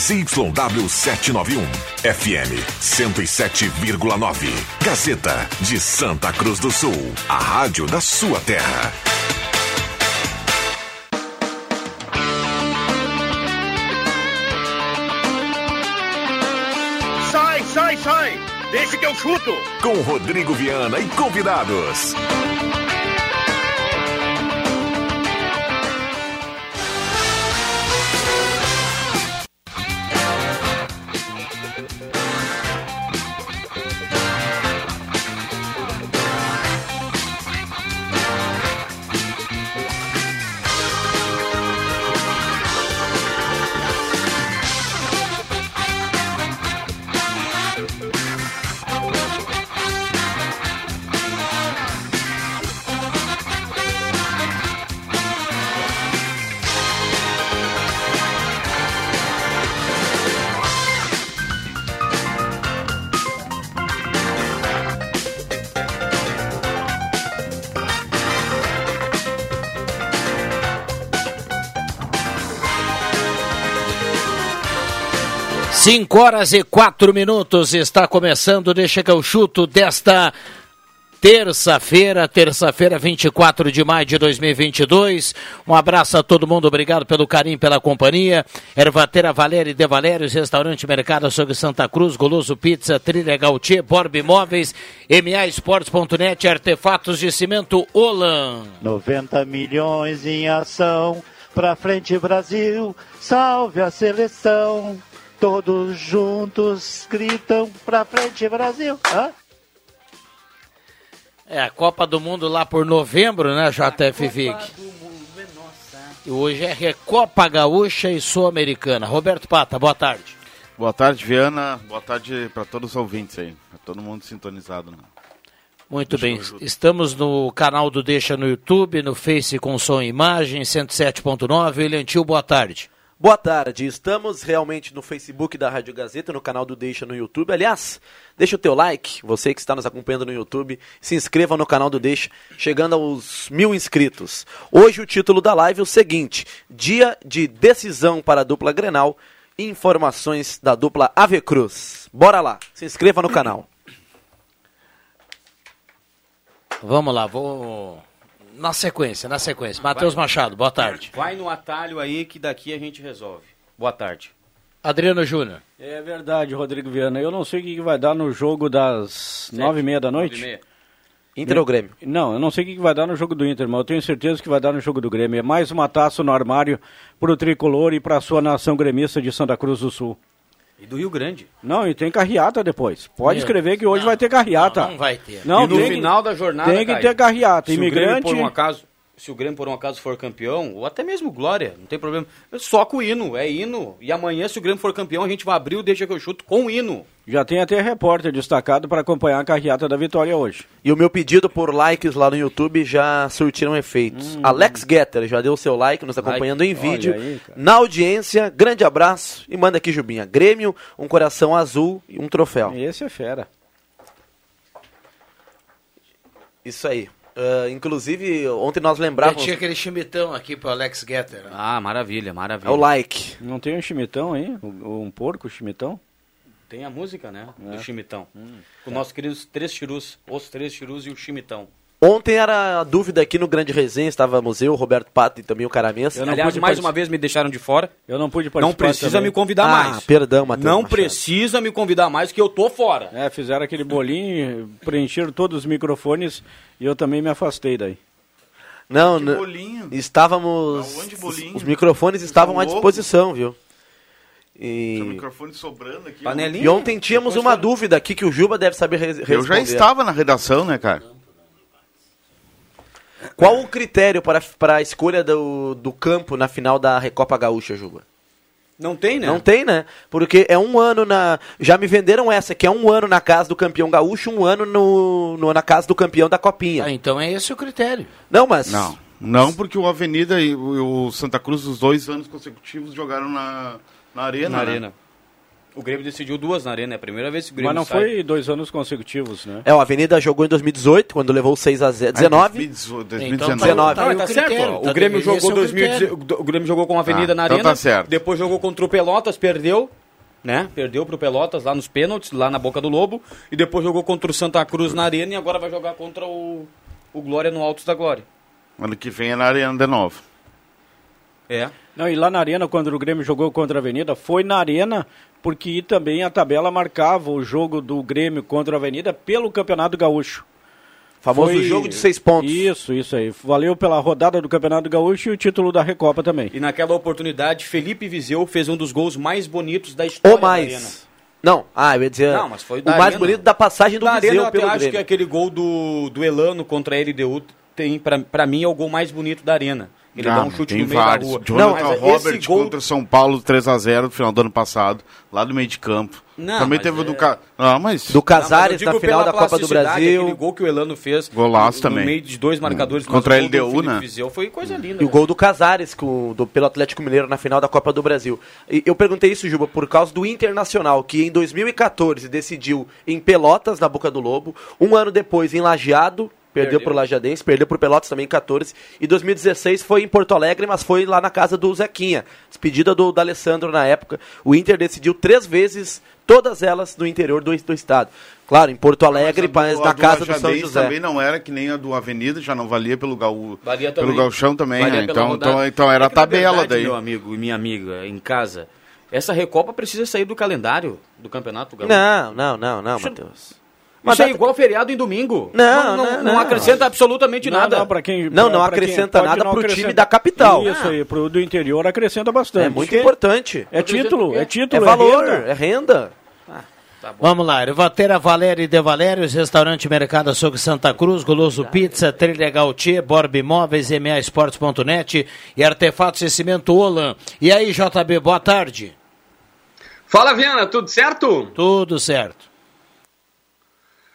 ZYW 791, FM 107,9. Gazeta de Santa Cruz do Sul, a rádio da sua terra. Sai, sai, sai! Deixa que eu chuto! Com Rodrigo Viana e convidados. Cinco horas e quatro minutos está começando, deixa que eu chuto desta terça-feira, terça-feira 24 de maio de 2022. Um abraço a todo mundo, obrigado pelo carinho, pela companhia. Ervateira Valéria de Valérios, Restaurante Mercado Açougue Santa Cruz, Goloso Pizza, Trilha Gautier, Borb Imóveis, MA Esportes.net, Artefatos de Cimento Olan. 90 milhões em ação, pra frente Brasil, salve a seleção. Todos juntos gritam pra frente Brasil. Hã? É, a Copa do Mundo lá por novembro, né, JF Vig? E hoje é Recopa Gaúcha e Sul-Americana. Roberto Pata, boa tarde. Boa tarde, Viana. Boa tarde para todos os ouvintes aí. Pra todo mundo sintonizado. Né? Muito bem, estamos no canal do Deixa no YouTube, no Face com som e imagem, 107.9. William Tio, boa tarde. Boa tarde, estamos realmente no Facebook da Rádio Gazeta, no canal do Deixa no YouTube. Aliás, deixa o teu like, você que está nos acompanhando no YouTube, se inscreva no canal do Deixa, chegando aos mil inscritos. Hoje o título da live é o seguinte, dia de decisão para a dupla Grenal, informações da dupla Ave Cruz. Bora lá, se inscreva no canal. Vamos lá, vou... Na sequência, na sequência. Matheus Machado, boa tarde. Vai no atalho aí que daqui a gente resolve. Boa tarde. Adriano Júnior. É verdade, Rodrigo Viana. Eu não sei o que vai dar no jogo das nove e meia da noite. Nove e meia. Inter ou Grêmio? Não, eu não sei o que vai dar no jogo do Inter, mas eu tenho certeza que vai dar no jogo do Grêmio. É mais uma taça no armário pro tricolor e pra sua nação gremista de Santa Cruz do Sul. E do Rio Grande. Não, e tem carreata depois. Pode Meu escrever que hoje não, vai ter carreata. Não, não vai ter. Não, e no tem final da jornada, tem que ter carreata. se o Grêmio Imigrante. por um acaso, se o Grêmio por um acaso for campeão, ou até mesmo Glória, não tem problema. Só com o hino, é hino. E amanhã, se o Grêmio for campeão, a gente vai abrir o Deixa que eu chuto com o hino. Já tem até repórter destacado para acompanhar a carreata da vitória hoje. E o meu pedido por likes lá no YouTube já surtiram efeitos. Alex Getter já deu seu like, nos acompanhando em Hum. Olha vídeo. aí, na audiência, grande abraço e manda aqui, Jubinha. Grêmio, um coração azul e um troféu. Esse é fera. Isso aí. Ah, inclusive, ontem nós lembrávamos. tinha aquele chimitão aqui pro Alex Getter. né? Ah, maravilha, maravilha. É o like. Não tem um chimitão aí? Um, um porco chimitão? Tem a música, né? É. Do Chimitão. Hum, Com nossos queridos Três Chirus, os Três Chirus e o Chimitão. Ontem era a dúvida aqui no Grande Resenha, estávamos eu, o Roberto Pato e também o não Aliás, mais partic- uma vez me deixaram de fora. Eu não pude participar Não precisa também. me convidar Ah, mais. perdão, Matheus Não Machado. precisa me convidar mais, que eu tô fora. É, fizeram aquele bolinho, preencheram todos os microfones e eu também me afastei daí. Não, Que n- bolinho. estávamos. Bolinho? Os microfones estavam à disposição, viu? Tem E, microfone sobrando aqui. Panelinha. e ontem tínhamos uma dúvida aqui que o Juba deve saber re- responder. Eu já estava na redação, né, cara? Qual o critério para, para a escolha do, do campo na final da Recopa Gaúcha, Juba? Não tem, né? Não tem, né? Porque é um ano na. Já me venderam essa, que é um ano na casa do campeão gaúcho, um ano no, no- na casa do campeão da Copinha. Ah, então é esse o critério. Não, mas. Não. Não, porque o Avenida e o Santa Cruz, os dois anos consecutivos, jogaram na, na Arena. Na né? arena. O Grêmio decidiu duas na arena, é a primeira vez que o Grêmio Mas não sai. foi dois anos consecutivos, né? É, o Avenida jogou em 2018, quando levou 6 a 0 19. 2019. Então, 19. tá, aí tá o certo. ó. tá- o Grêmio jogou é o 2018, o Grêmio jogou com a Avenida Ah, na então Arena. tá certo. Depois jogou contra o Pelotas, perdeu, né? Perdeu pro Pelotas lá nos pênaltis, lá na Boca do Lobo, e depois jogou contra o Santa Cruz na Arena e agora vai jogar contra o, o Glória no Altos da Glória. Ano que vem é na Arena de novo. É. Não, e lá na Arena, quando o Grêmio jogou contra a Avenida, foi na Arena porque também a tabela marcava o jogo do Grêmio contra a Avenida pelo Campeonato Gaúcho. Famoso Foi- jogo de 6 pontos. Isso, isso aí. Valeu pela rodada do Campeonato Gaúcho e o título da Recopa também. E naquela oportunidade, Felipe Viseu fez um dos gols mais bonitos da história Ou da Arena. mais. Não, ah, eu ia dizer. Não, mas foi o mais Arena. bonito da passagem do Da Arena, eu pelo acho Grêmio. que aquele gol do, do Elano contra a LDU tem, pra, pra mim, é o gol mais bonito da Arena. Ele Ah, dá um chute no meio vários. da rua. Jonathan mas Robert esse gol... contra o São Paulo 3x0 no final do ano passado, lá do meio de campo. Não, Também teve o do é- Ca... Não, mas. Do Não, mas eu Casares na final da Copa do Brasil. Aquele gol que o Elano fez Golaço no, também. no meio de dois marcadores. mas Contra o a do LDU, né? Viseu foi coisa linda. E o né? gol do Casares com, do, pelo Atlético Mineiro na final da Copa do Brasil. E eu perguntei isso, Juba, por causa do Internacional, que em 2014 decidiu em Pelotas, na Boca do Lobo. Um ano depois, em Lajeado, perdeu, Perdeu. pro Lajadense, perdeu pro Pelotas também em 14. E 2016 foi em Porto Alegre, mas foi lá na casa do Zequinha. Despedida do, do Alessandro na época. O Inter decidiu três vezes, todas elas no interior do, do estado. Claro, em Porto Alegre, Mas a mas do- na a do casa do São José. também não era que nem a do Avenida, já não valia pelo, gaú... Valia pelo gauchão também, Valia né? Então, então, então era É a tabela verdade, daí. Meu amigo e minha amiga, em casa, essa Recopa precisa sair do calendário do Campeonato Gaúcho. Não, não, não, não, Matheus. Mas Mas é igual feriado em domingo. Não, não, não, não não. acrescenta absolutamente nada. Não, pra quem, Não, pra- não acrescenta nada pro acrescentar. time da capital. Isso aí, pro do interior acrescenta bastante. É muito importante. É título, é É título, valor, renda. é renda. Vamos lá, Ervatera Valéria e De Valérios, Restaurante Mercado Açougue Santa Cruz, Goloso Pizza, Trilha Gautier, Borb Imóveis, MAEsportes.net e Artefatos e Cimento Olan. E aí, JB, boa tarde. Fala, Viana, tudo certo? Tudo certo.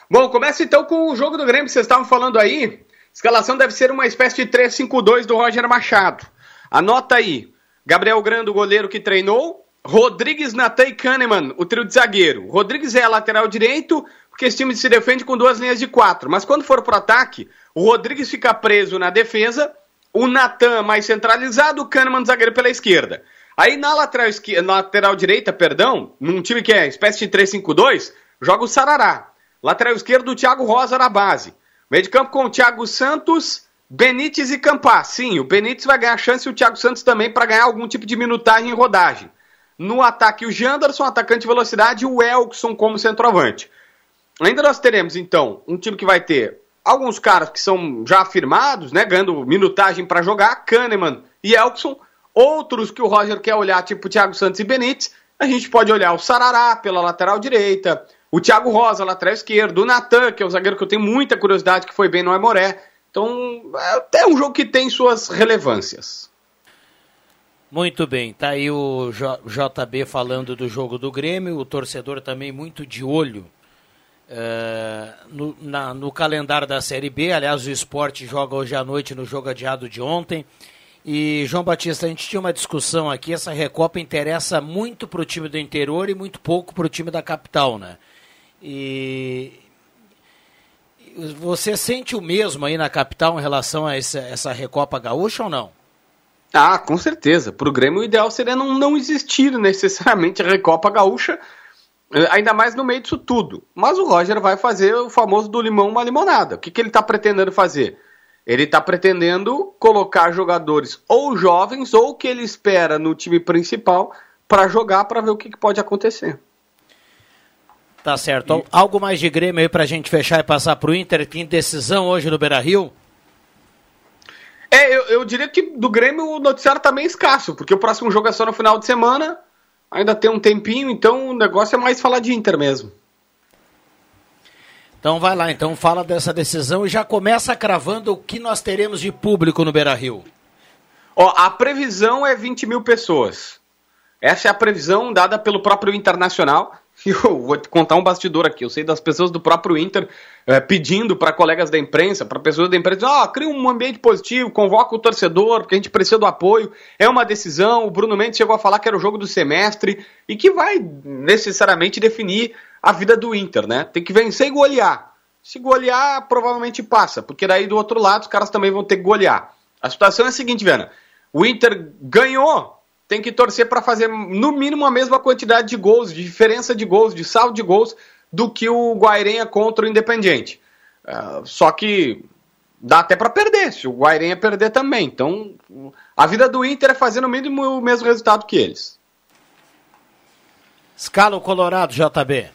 Bom, começa então com o jogo do Grêmio que vocês estavam falando aí. Escalação deve ser uma espécie de 3-5-2 do Roger Machado. Anota aí. Gabriel Grando, goleiro que treinou. Rodrigues, Natan e Kahneman, o trio de zagueiro. Rodrigues é lateral direito, porque esse time se defende com duas linhas de quatro. Mas quando for pro ataque, o Rodrigues fica preso na defesa, o Natan mais centralizado, o Kahneman zagueiro pela esquerda. Aí na lateral, esqui... lateral direita, perdão, num time que é espécie de 3-5-2, joga o Sarará. Lateral esquerdo, o Thiago Rosa na base. Meio de campo com o Thiago Santos, Benítez e Campas. Sim, o Benítez vai ganhar chance e o Thiago Santos também para ganhar algum tipo de minutagem e rodagem. No ataque, o Janderson, atacante de velocidade, e o Elkson como centroavante. Ainda nós teremos, então, um time que vai ter alguns caras que são já afirmados, né, ganhando minutagem para jogar, Kahneman e Elkson. Outros que o Roger quer olhar, tipo Thiago Santos e Benítez. A gente pode olhar o Sarará pela lateral direita, o Thiago Rosa, lateral esquerdo, o Natan, que é um zagueiro que eu tenho muita curiosidade, que foi bem no Aimoré. Então, é um jogo que tem suas relevâncias. Muito bem, tá aí o JB falando do jogo do Grêmio, o torcedor também muito de olho eh, no, na- no calendário da Série B. Aliás, o esporte joga hoje à noite no jogo adiado de ontem. E, João Batista, a gente tinha uma discussão aqui, essa Recopa interessa muito para o time do interior e muito pouco para o time da capital, né? E você sente o mesmo aí na capital em relação a essa, essa Recopa Gaúcha ou não? Ah, com certeza. Para o Grêmio, o ideal seria não, não existir necessariamente a Recopa Gaúcha, eh, ainda mais no meio disso tudo. Mas o Roger vai fazer o famoso do limão uma limonada. O que, que ele está pretendendo fazer? Ele está pretendendo colocar jogadores ou jovens ou que ele espera no time principal para jogar para ver o que, que pode acontecer. Tá certo. Al- Algo mais de Grêmio aí pra gente fechar e passar pro Inter. Tem decisão hoje no Beira Rio? É, eu, eu diria que do Grêmio o noticiário tá meio escasso, porque o próximo jogo é só no final de semana, ainda tem um tempinho, então o negócio é mais falar de Inter mesmo. Então vai lá, então fala dessa decisão e já começa cravando o que nós teremos de público no Beira Rio. Ó, a previsão é 20 mil pessoas. Essa é a previsão dada pelo próprio Internacional. Eu vou te contar um bastidor aqui. Eu sei das pessoas do próprio Inter eh, pedindo para colegas da imprensa, para pessoas da imprensa, ó, cria um ambiente positivo, convoca o torcedor, porque a gente precisa do apoio. É uma decisão. O Bruno Mendes chegou a falar que era o jogo do semestre e que vai necessariamente definir a vida do Inter, né? Tem que vencer e golear. Se golear, provavelmente passa, porque daí do outro lado os caras também vão ter que golear. A situação é a seguinte, Viana. O Inter ganhou tem que torcer para fazer no mínimo a mesma quantidade de gols, de diferença de gols, de saldo de gols do que o Guairenha contra o Independiente. Uh, só que dá até para perder, se o Guairenha perder também. Então, a vida do Inter é fazer no mínimo o mesmo resultado que eles. Escala o Colorado, JB.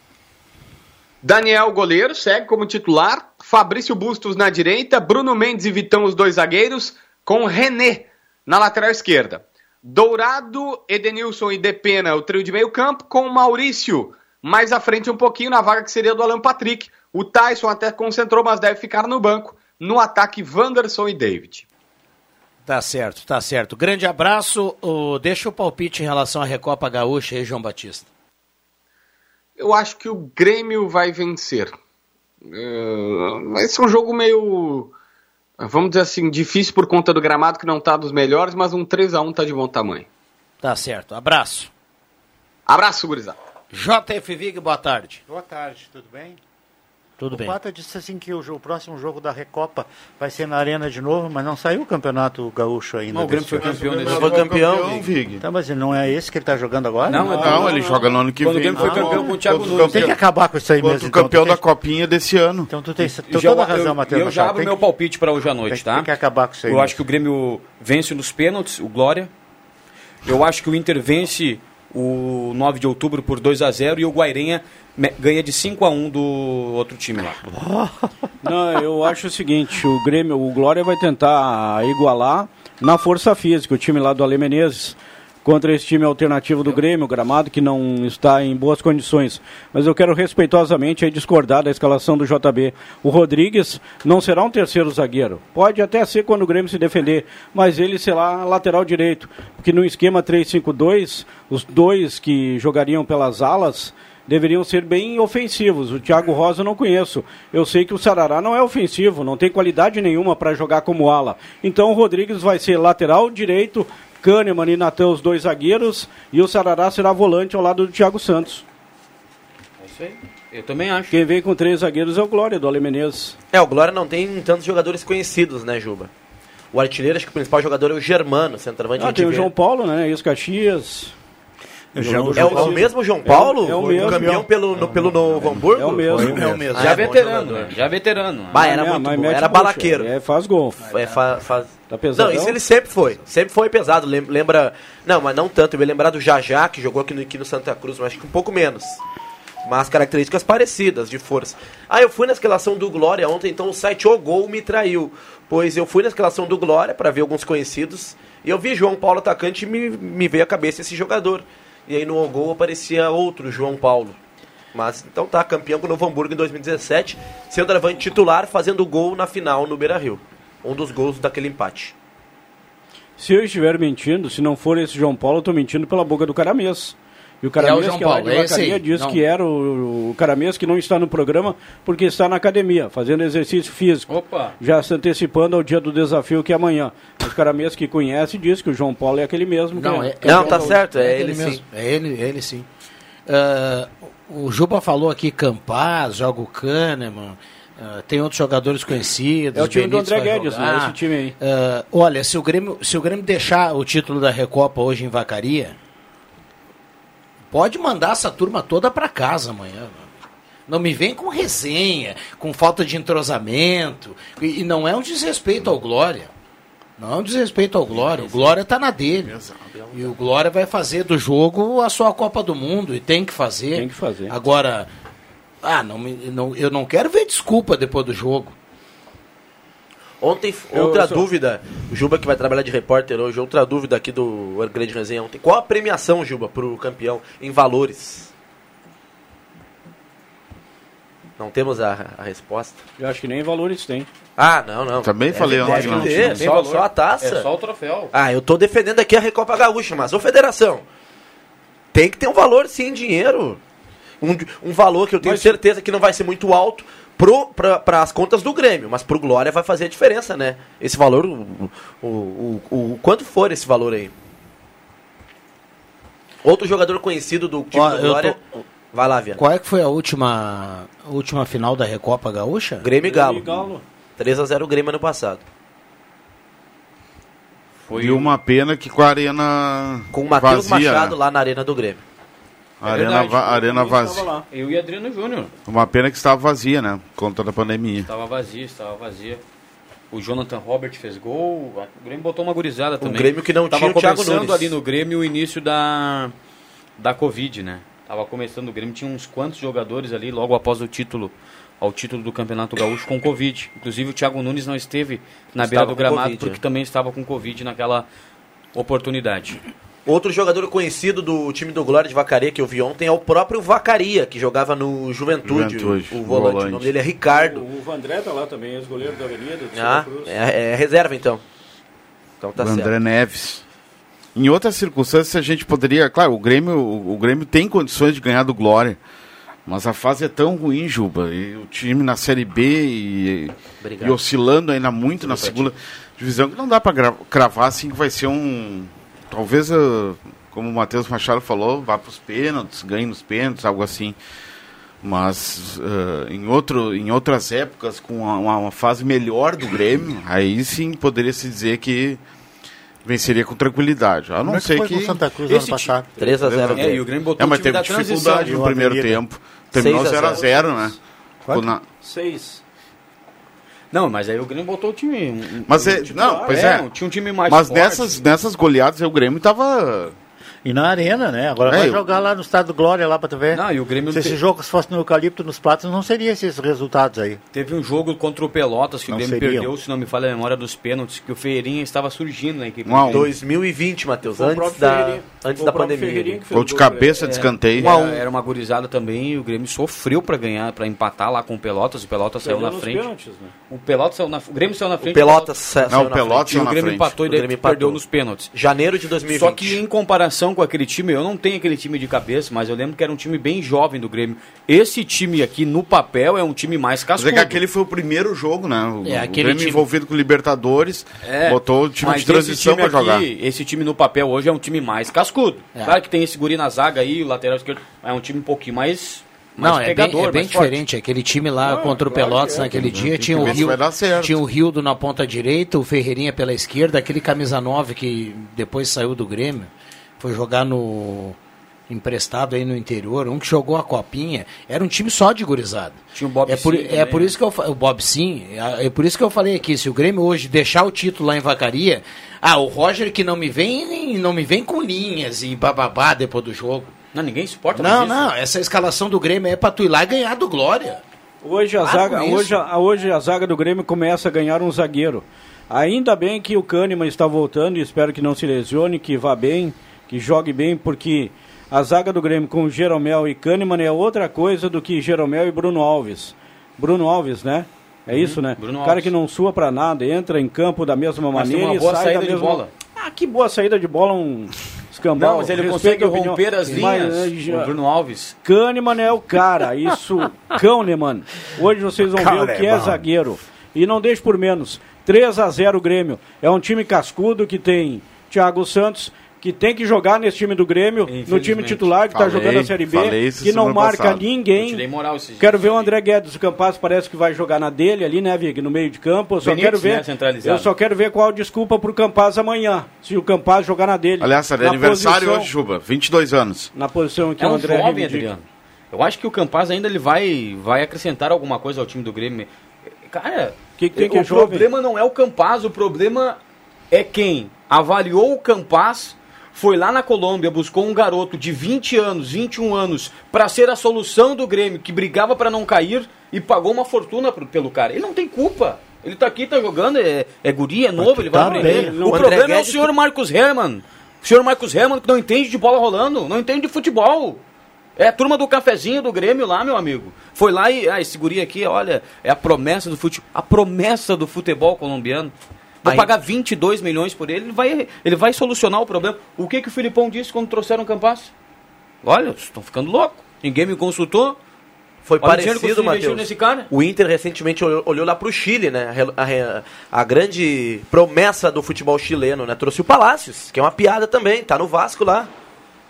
Daniel, goleiro, segue como titular. Fabrício Bustos na direita. Bruno Mendes e Vitão, os dois zagueiros. Com René na lateral esquerda. Dourado, Edenilson e Depena, o trio de meio campo, com Maurício mais à frente um pouquinho na vaga que seria do Alan Patrick. O Tyson até concentrou, mas deve ficar no banco. No ataque, Wanderson e David. Tá certo, tá certo. Grande abraço. Oh, deixa o palpite em relação à Recopa Gaúcha aí, João Batista. Eu acho que o Grêmio vai vencer. Uh, vai ser um jogo meio vamos dizer assim, difícil por conta do gramado que não está dos melhores, mas um 3 a 1 tá de bom tamanho. Tá certo. Abraço. Abraço, gurizada. JF Vig, boa tarde. Boa tarde, tudo bem? Tudo o bem. O Pata disse assim que o, o, próximo jogo da Recopa vai ser na Arena de novo, mas não saiu o campeonato gaúcho ainda. Não, o Grêmio foi campeão nesse Foi campeão, Vig. Tá, mas não é esse que ele está jogando agora? Não, não, não, ele joga no ano que Quando vem. o Grêmio foi campeão com o Thiago Nunes. Tem que acabar com isso aí Outro mesmo. Então, campeão tem... da Copinha desse ano. Então tu tem, toda a razão, Matheus. Eu já abro meu palpite para hoje à noite, tem, tá? Tem que acabar com isso aí. Eu mesmo. acho que o Grêmio vence nos pênaltis, o Glória. Eu acho que o Inter vence o 9 de outubro por 2 a 0 e o Guairenha ganha de 5 a 1 do outro time lá. Não, eu acho o seguinte, o Grêmio, o Glória vai tentar igualar na força física, o time lá do Ale Menezes contra esse time alternativo do Grêmio, gramado que não está em boas condições. Mas eu quero respeitosamente discordar da escalação do JB. O Rodrigues não será um terceiro zagueiro. Pode até ser quando o Grêmio se defender, mas ele será lateral direito, porque no esquema 3-5-2, os dois que jogariam pelas alas deveriam ser bem ofensivos. O Thiago Rosa eu não conheço. Eu sei que o Sarará não é ofensivo, não tem qualidade nenhuma para jogar como ala. Então o Rodrigues vai ser lateral direito, Kahneman e Natan os dois zagueiros e o Sarará será volante ao lado do Thiago Santos. É isso aí. Eu também acho. Quem vem com três zagueiros é o Glória, do Ale Menezes. É, o Glória não tem tantos jogadores conhecidos, né, Juba? O artilheiro, acho que o principal jogador é o Germano, centroavante. Ah, tem o João Paulo, né? Isso Caxias. É o, é o mesmo João Paulo? É o, é o mesmo. Campeão pelo, no, pelo Novo Hamburgo? É o mesmo. É o mesmo. Já Ah, veterano, bom né? Já veterano. Bah, era É, muito mas Era balaqueiro. É, faz gol. É, fa, faz... Tá? Não, isso ele sempre foi. Sempre foi pesado. Lem- Lembra. Não, mas não tanto. Eu me lembrar do Jajá, que jogou aqui no, aqui no Santa Cruz, mas acho que um pouco menos. Mas características parecidas de força. Ah, eu fui na escalação do Glória ontem, então o site O Gol me traiu. Pois eu fui na escalação do Glória para ver alguns conhecidos. E eu vi João Paulo atacante e me, me veio à cabeça esse jogador. E aí no Gol aparecia outro João Paulo. Mas então tá, campeão com o Novo Hamburgo em 2017, sendo levante titular, fazendo gol na final no Beira Rio. Um dos gols daquele empate. Se eu estiver mentindo, se não for esse João Paulo, eu estou mentindo pela boca do Caramês. E o Caramês, João que é Paulo, é esse Vacaria, aí. diz Não. que era o, o Caramês que não está no programa porque está na academia, fazendo exercício físico. Opa! Já se antecipando ao dia do desafio que é amanhã. O Caramês que conhece diz que o João Paulo é aquele mesmo. Não, que é, Não, é- tá é- certo, é ele mesmo. sim. É ele, ele sim. Ah, o Juba falou aqui Campaz, joga o Kahneman, ah, tem outros jogadores conhecidos. É o time do Benítez André vai Guedes, né? Esse time aí. Ah, olha, se o, Grêmio, se o Grêmio deixar o título da Recopa hoje em Vacaria, pode mandar essa turma toda para casa amanhã. Não me vem com resenha, com falta de entrosamento. E, e não é um desrespeito ao Glória. Não é um desrespeito ao Glória. O Glória tá na dele. E o Glória vai fazer do jogo a sua Copa do Mundo. E tem que fazer. Tem que fazer. Agora, ah, não, me- não- eu não quero ver desculpa depois do jogo. Ontem, Eu- outra eu só- dúvida, o Juba que vai trabalhar de repórter hoje, outra dúvida aqui do Grande Resenha ontem. Qual a premiação, Juba, pro campeão em valores? Não temos a, a resposta. Eu acho que nem valores tem. Ah, não, não. Também falei Deve- ontem não ter. Tem só, valor. só a taça. É só o troféu. Ah, eu tô defendendo aqui a Recopa Gaúcha, mas, ô federação, tem que ter um valor sim em dinheiro. Um, um valor que eu tenho certeza que não vai ser muito alto para as contas do Grêmio, mas pro Glória vai fazer a diferença, né? Esse valor, o, o, o, o quanto for esse valor aí. Outro jogador conhecido do time Ó, do Glória. Vai lá, Viana. Qual é que foi a última, última final da Recopa Gaúcha? Grêmio e Galo. Galo. 3x0 Grêmio ano passado. Foi uma pena que com a arena Com o Matheus vazia, Machado né? lá na arena do Grêmio. A arena, verdade, va- arena eu vazia. Eu e Adriano Júnior. Uma pena que estava vazia, né? Conta da pandemia. Estava vazia, estava vazia. O Jonathan Robert fez gol. O Grêmio botou uma gurizada também. Grêmio que não Tava tinha o Thiago começando Nunes. ali no Grêmio o início da, da Covid, né? Tava começando o Grêmio, tinha uns quantos jogadores ali logo após o título, ao título do Campeonato Gaúcho com Covid. Inclusive o Thiago Nunes não esteve na Estava beira do gramado Covid, porque é. também estava com Covid naquela oportunidade. Outro jogador conhecido do time do Glória de Vacaria que eu vi ontem é o próprio Vacaria, que jogava no Juventude, Juventude, o, o volante. volante. O nome dele é Ricardo. O Vandré tá lá também, ex-goleiro da Avenida. do Ah, é, é reserva então. Então tá o André certo. Neves. Em outras circunstâncias a gente poderia, claro, o Grêmio, o, o Grêmio tem condições de ganhar do Glória, mas a fase é tão ruim, Juba, e o time na Série B e, e oscilando ainda muito na segunda divisão, que não dá para cravar assim que vai ser um, talvez, eh, como o Matheus Machado falou, vá para os pênaltis, ganhe nos pênaltis, algo assim. Mas eh, em, outro, em outras épocas, com uma, uma- fase melhor do Grêmio, aí sim poderia se dizer que venceria com tranquilidade. A não é que ser que. o Santa Cruz no ano Esse passado? 3x0 É, e o Grêmio botou É, mas teve dificuldade no primeiro tempo. Terminou 6 a 0x0, né? Quanto? Na- Seis. Não, mas aí o Grêmio botou o time. um- Mas um é- titular, não, pois é. Tinha um time mais Mas forte. nessas, nessas goleadas o Grêmio tava. E na arena, né? Agora É, vai eu- jogar lá no estado do Glória, lá pra tu ver. Não, e o Grêmio Se esse te- jogo fosse no Eucalipto, nos Pratos, não seria esses resultados aí. Teve um jogo contra o Pelotas que Não o Grêmio seriam. perdeu, se não me falha a memória dos pênaltis, que o Ferreirinha estava surgindo na equipe. Um um. Grêmio. 2020, Matheus, o antes da, antes Foi da o pandemia. Gol o de do cabeça de escanteio. Era, era uma gurizada também e o Grêmio sofreu pra ganhar, pra empatar lá com o Pelotas. O Pelotas saiu Perdeu na frente. pênaltis, né? O Pelotas saiu na, o Grêmio saiu na O frente. Pelotas sa- Não, saiu o na Pelotas e saiu o na Grêmio frente. empatou e O daí Grêmio perdeu empatou. nos pênaltis. Janeiro de 2020. Só que em comparação com aquele time, eu não tenho aquele time de cabeça, mas eu lembro que era um time bem jovem do Grêmio. Esse time aqui, no papel, é um time mais Mas cascudo. é que aquele foi o primeiro jogo, né? O, É, o Grêmio time- envolvido com o Libertadores, É, botou o time mas de transição esse pra time jogar. Esse time no papel hoje é um time mais cascudo. É. Claro que tem esse guri na zaga aí, o lateral esquerdo, é um time um pouquinho mais, mais Não, é bem, pegador, é bem mais forte. diferente. Aquele time lá Ah, contra o claro Pelotas é, naquele dia tinha o, Rio, tinha o Rildo na ponta direita, o Ferreirinha pela esquerda, aquele camisa 9 que depois saiu do Grêmio, foi jogar no emprestado aí no interior, um que jogou a copinha, era um time só de gurizada. Tinha o Bob é por, Sim é por né? isso que eu o Bob sim, é é por isso que eu falei aqui, se o Grêmio hoje deixar o título lá em Vacaria, ah, o Roger que não me vem, não me vem com linhas e bababá depois do jogo. Não, ninguém suporta Não, não, essa escalação do Grêmio é pra tu ir lá e ganhar do Glória. Hoje a, Para zaga, hoje, a, hoje a zaga do Grêmio começa a ganhar um zagueiro. Ainda bem que o Kahneman está voltando e espero que não se lesione, que vá bem, que jogue bem, porque a zaga do Grêmio com Jeromel e Kahneman é outra coisa do que Jeromel e Bruno Alves. Bruno Alves, né? É isso, né? Uhum. Bruno o cara Alves. que não sua pra nada, entra em campo da mesma Mas tem maneira e boa sai saída da de mesma... bola. Ah, que boa saída de bola, um escambau. Não, mas ele Respeito consegue romper as Mas, linhas. eh, já- o Bruno Alves. Kahneman é o cara, isso, Kahneman. Hoje vocês vão ver o que é Kahneman. zagueiro. E não deixe por menos. 3 a 0 Grêmio. É um time cascudo que tem Thiago Santos, que tem que jogar nesse time do Grêmio, no time titular que está jogando a Série B, que não marca passada. Eu ninguém. Quero ver o André Guedes, o Campaz parece que vai jogar na dele ali, né, Vig, no meio de campo. Eu só Benítez, quero ver. né, eu só quero ver qual a desculpa pro Campaz amanhã, se o Campaz jogar na dele. Aliás, é aniversário posição- hoje, Juba, 22 anos. Na posição que É o um André jovem. Adriano. Eu acho que o Campaz ainda ele vai, vai acrescentar alguma coisa ao time do Grêmio. Cara, Que que tem que o é jovem? problema não é o Campaz, o problema é quem avaliou o Campaz, foi lá na Colômbia, buscou um garoto de 20 anos, 21 anos, para ser a solução do Grêmio, que brigava para não cair e pagou uma fortuna pro- pelo cara. Ele não tem culpa. Ele tá aqui, tá jogando, é, é guri, é novo, ele vai tá aprender. bem. O O problema é o Guedes- senhor Marcos Herman. O senhor Marcos Herman que não entende de bola rolando, não entende de futebol. É a turma do cafezinho do Grêmio lá, meu amigo. Foi lá e, ah, esse guri aqui, olha, é a promessa do futebol, a promessa do futebol colombiano. Vou Aí- pagar 22 milhões por ele, ele vai, ele vai solucionar o problema. O que que o Filipão disse quando trouxeram o Campas? Olha, estão ficando louco. Ninguém me consultou. Foi Olha o parecido, Matheus. nesse cara. O Inter recentemente olhou, olhou lá pro Chile, né? A, a- a grande promessa do futebol chileno, né? Trouxe o Palácios, que é uma piada também, tá no Vasco lá.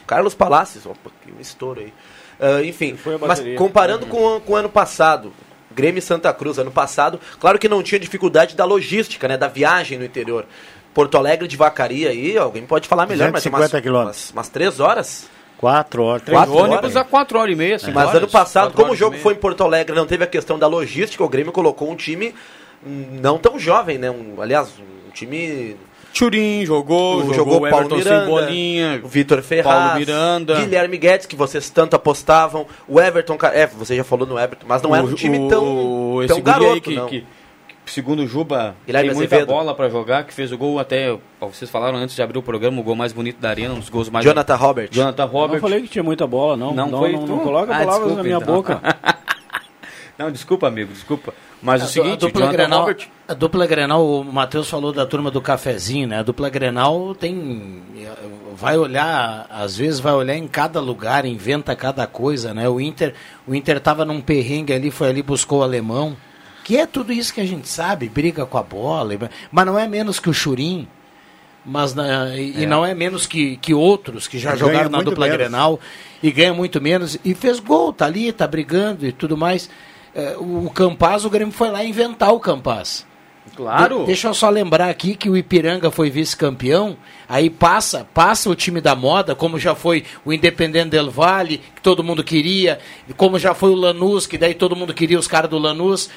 Carlos Palácios, opa, que um estouro aí. Ah, enfim, mas comparando com, com o ano passado, Grêmio e Santa Cruz, ano passado, claro que não tinha dificuldade da logística, né? Da viagem no interior. Porto Alegre de Vacaria aí, alguém pode falar melhor, mas é umas, 250 quilômetros. umas, umas três horas. Quatro horas. Três Quatro O ônibus horas. a 4 horas e meia, cinco Mas horas, ano passado, quatro como o jogo foi em Porto Alegre, não teve a questão da logística, o Grêmio colocou um time não tão jovem, né? Um, aliás, um time. Turim jogou, jogou, jogou, o Paulo Miranda, Cebolinha, o Vitor Ferraz, Paulo Miranda. Guilherme Guedes, que vocês tanto apostavam, o Everton. É, você já falou no Everton, mas não era um time tão, esse tão guri aí garoto, que, não. que- que, segundo o Juba, Guilherme tem muita Azevedo. bola pra jogar, que fez o gol até, vocês falaram antes de abrir o programa, o gol mais bonito da arena, um dos gols mais Jonathan Robert. Jonathan Eu Robert. não falei que tinha muita bola, não. Não Não, foi não, tu? não coloca Ah, palavras desculpa, na minha então. boca. Não, desculpa, amigo, desculpa. Mas A o seguinte, a dupla, Jonathan Grenal, Robert... a dupla Grenal, o Matheus falou da turma do cafezinho, né? A dupla Grenal tem. Vai olhar, às vezes vai olhar em cada lugar, inventa cada coisa, né? O Inter, o Inter tava num perrengue ali, foi ali, buscou o alemão. Que é tudo isso que a gente sabe, briga com a bola, mas não é menos que o Churim. Mas na- e, e não é menos que, que outros que já Ganha jogaram na dupla menos. Grenal e ganha muito menos. E fez gol, tá ali, tá brigando e tudo mais. É, o Campaz, o Grêmio foi lá inventar o Campaz. Claro. De- deixa eu só lembrar aqui que o Ipiranga foi vice-campeão, aí passa, passa o time da moda, como já foi o Independente Del Valle, que todo mundo queria, como já foi o Lanús, que daí todo mundo queria os caras do Lanús.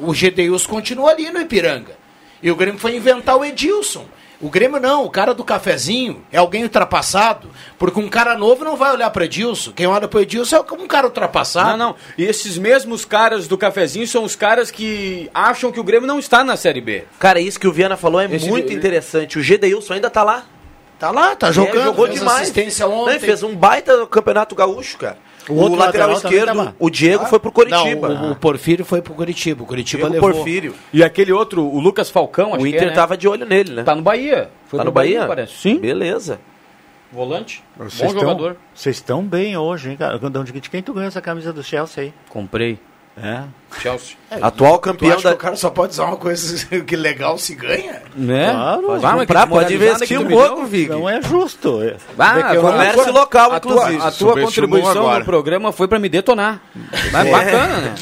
O GDUs continua ali no Ipiranga. E o Grêmio foi inventar o Edilson. O Grêmio não, o cara do cafezinho é alguém ultrapassado, porque um cara novo não vai olhar para Edilson. Quem olha para Edilson é um cara ultrapassado. Não, não. E esses mesmos caras do cafezinho são os caras que acham que o Grêmio não está na Série B. Cara, isso que o Viana falou é Esse- muito interessante. O Gedeilson ainda tá lá. Tá lá, tá jogando, É, jogou fez demais. assistência Não, ontem. ele fez um baita campeonato gaúcho, cara. O O, outro lateral, lateral esquerdo, o Diego foi pro Coritiba. Não, o, o Porfírio foi pro Curitiba. O Curitiba Diego levou. Porfírio. E aquele outro, o Lucas Falcão, acho O que Inter é, né? tava de olho nele, né? Tá no Bahia. Foi Tá no Bahia? parece. Sim. Beleza. Volante. Vocês Bom estão- jogador. Vocês estão bem hoje, hein, cara? De quem tu ganhou essa camisa do Chelsea aí? Comprei. É. Chelsea. Atual Tu campeão da. o cara só pode usar uma coisa que legal se ganha? Né? Claro. Vai, Pode comprar, pode investir um pouco. Vig. Não é justo. Ah, agora- Comércio local, a tua, inclusive. a tua contribuição agora. no programa foi pra me detonar. Mas bacana, né?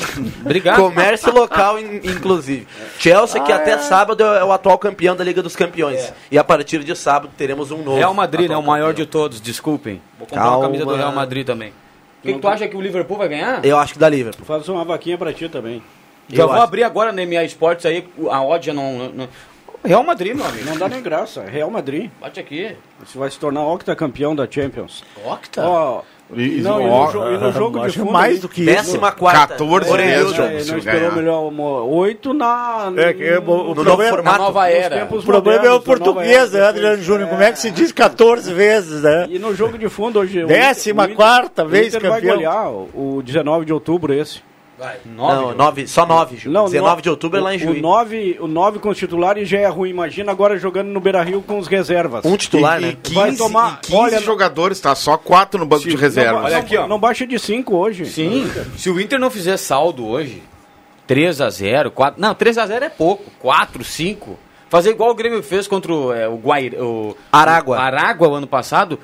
Obrigado. Comércio local, in- inclusive. Chelsea, que até sábado é o atual campeão da Liga dos Campeões. E a partir de sábado teremos um novo. Real Madrid, né? atual O maior campeão. de todos, desculpem. Vou comprar Calma. uma camisa do Real Madrid também. O que, que tu acha que o Liverpool vai ganhar? Eu acho que da Liverpool. Faz uma vaquinha pra ti também. Já eu vou acho. abrir agora na MA Esportes aí, a odd já não, não- não- Real Madrid, meu amigo. Não dá nem graça. Real Madrid. Bate aqui. Você vai se tornar octacampeão da Champions. Octa? Ó, E- não, e ó, no, jo- e no jogo de fundo... mais do que isso. Décima quarta. 14 Orelhudo. vezes. É, se não esperou melhor. Oito na... É, que é bom, o no- problema- no- Na nova era. O problema é o português, era, né, Adriano Júnior? Como é que se diz 14 vezes, né? E no jogo de fundo hoje... o Décima o quarta Inter- vez o Inter vai campeão. golear o o 19 de outubro esse. Não, nove, só 9, Ju. 19 no- de outubro é lá em Juiz. O 9, o 9 com os titulares já é ruim. Imagina agora jogando no Beira-Rio com os reservas. Um titular, E, né? e 15, Vai tomar- e 15 olha, jogadores, tá? Só 4 no banco de reserva. Não, Olha não- aqui, ó. Não baixa de 5 hoje. Sim. Se o Inter não fizer saldo hoje, 3 a 0 4 Não, 3 a 0 é pouco. 4, 5. Fazer igual o Grêmio fez contra o, é, o, Guair, o Aragua. o Aragua o ano passado.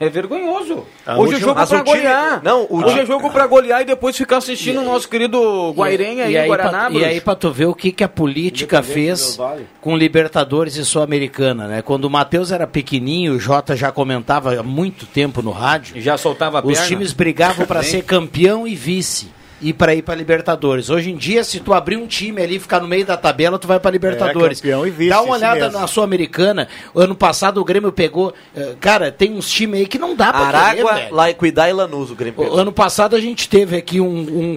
É vergonhoso. A Hoje é última- jogo mas pra golear. não, o Hoje time- é jogo pra golear e depois ficar assistindo o nosso querido Guairenha aí, e, aí Guaraná. pra, e aí pra tu ver o que, que a política fez com Libertadores e Sul-Americana, né? Quando o Matheus era pequenininho, o Jota já comentava há muito tempo no rádio, E já soltava a os perna. times brigavam para ser campeão e vice. E para ir para Libertadores. Hoje em dia, se tu abrir um time ali e ficar no meio da tabela, tu vai para Libertadores. É, campeão e vice, Dá uma olhada mesmo. na Sul-Americana. Ano passado o Grêmio pegou. eh, Cara, tem uns times aí que não dá para Aragua, velho. Laiquidá e Lanús, o Grêmio pegou. Ano passado a gente teve aqui um,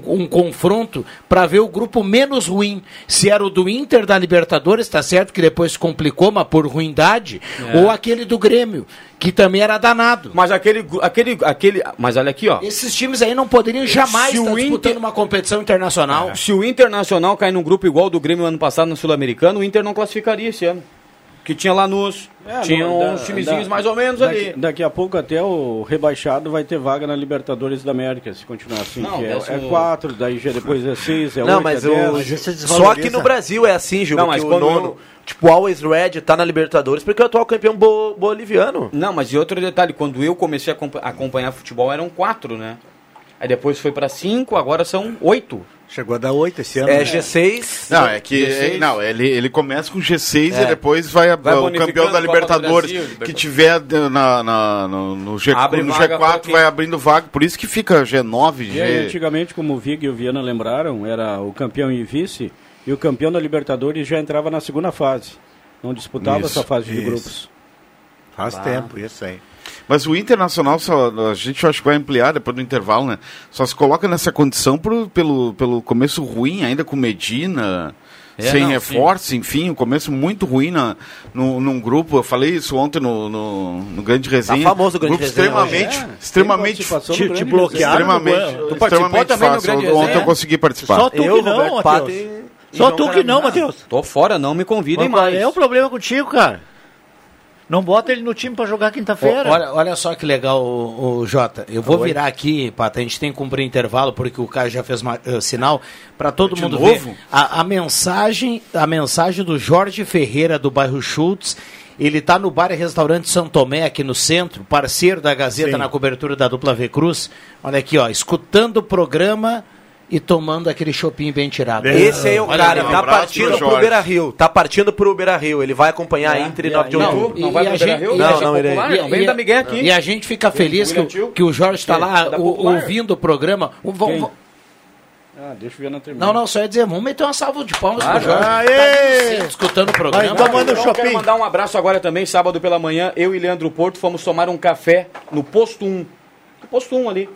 um, um confronto para ver o grupo menos ruim. Se era o do Inter da Libertadores, tá certo que depois se complicou, mas por ruindade, É. ou aquele do Grêmio, que também era danado. Mas aquele, aquele, aquele. Mas olha aqui, ó. Esses times aí não poderiam jamais Se estar disputando Inter- uma competição internacional. Se o Internacional cair num grupo igual do Grêmio ano passado no Sul-Americano, o Inter não classificaria esse ano. Que tinha Lanús, É, tinha no- da- uns timezinhos da- mais ou menos daqui, ali. Daqui a pouco até o rebaixado vai ter vaga na Libertadores da América, se continuar assim. Não, que é, décimo- é quatro, daí já depois é seis, é Não, oito, mas é o... Só aqui no Brasil é assim, Gil, Não, que mas o quando nono, eu- tipo, o Always Red tá na Libertadores porque é o atual campeão bo- boliviano. Não, mas e outro detalhe, quando eu comecei a acompa- acompanhar futebol eram quatro, né? Aí depois foi pra cinco, agora são oito. Chegou a dar oito esse ano. É né? G6. Não, é que 16. é- não, ele, ele começa com G6 É. e depois vai, Vai o campeão da Libertadores Brasil, que tiver de- na, na- no, no G, Abre no vaga pra G4 quem- vai abrindo vaga, por isso que fica G9, E aí, G... antigamente, como o Vig e o Viana lembraram, era o campeão e vice, e o campeão da Libertadores já entrava na segunda fase. Não disputava Isso, essa fase de isso. grupos. Faz tempo, isso aí. Mas o Internacional, só, a gente acho que vai ampliar depois do intervalo, né? Só se coloca nessa condição pro- pelo, pelo começo ruim, ainda com Medina, É, sem não, reforço, enfim, um começo muito ruim na, no, num grupo. Eu falei isso ontem no, no, no Grande Resenha. Tá famoso o Grande grupo Resenha extremamente. É, extremamente, Te, te bloquearam. extremamente. Tu extremamente fácil. Ontem Resenha? eu consegui participar. Só tu Eu, que não, Matheus. Só tu que não, Matheus. Tô fora, não me convidem Mas mais. é o problema contigo, cara? Não bota ele no time pra jogar quinta-feira. Olha, olha só que legal, o, o Jota. Eu vou virar aqui, Pata. A gente tem que cumprir intervalo, porque o Caio já fez ma- eh, sinal, para todo De mundo novo? ver. A, a mensagem a mensagem do Jorge Ferreira, do bairro Schultz. Ele está no bar e restaurante São Tomé, aqui no centro, parceiro da Gazeta Sim. na cobertura da dupla V Cruz. Olha aqui, ó, escutando o programa e tomando aquele chopinho bem tirado. Esse aí é o Olha cara, ali, um tá abraço partindo pro pro. Beira Rio. Tá partindo pro Beira Rio. Ele vai acompanhar a Inter e 9 de não, outubro. Não E vai pro gente- Beira-Rio? Não, não irei. popular? Não, vem da Miguel aqui. E a gente fica feliz que, que o Jorge está lá ouvindo o programa. O- vão- Quem? vão- Ah, deixa o Viana terminar. Não, não, só ia dizer, vamos meter uma salva de palmas Claro. pro Jorge. Aê! Tá escutando o programa. Vai, então manda o Então, shopping. quero mandar um abraço agora também, sábado pela manhã, eu e Leandro Porto fomos tomar um café no posto 1. No posto 1 ali.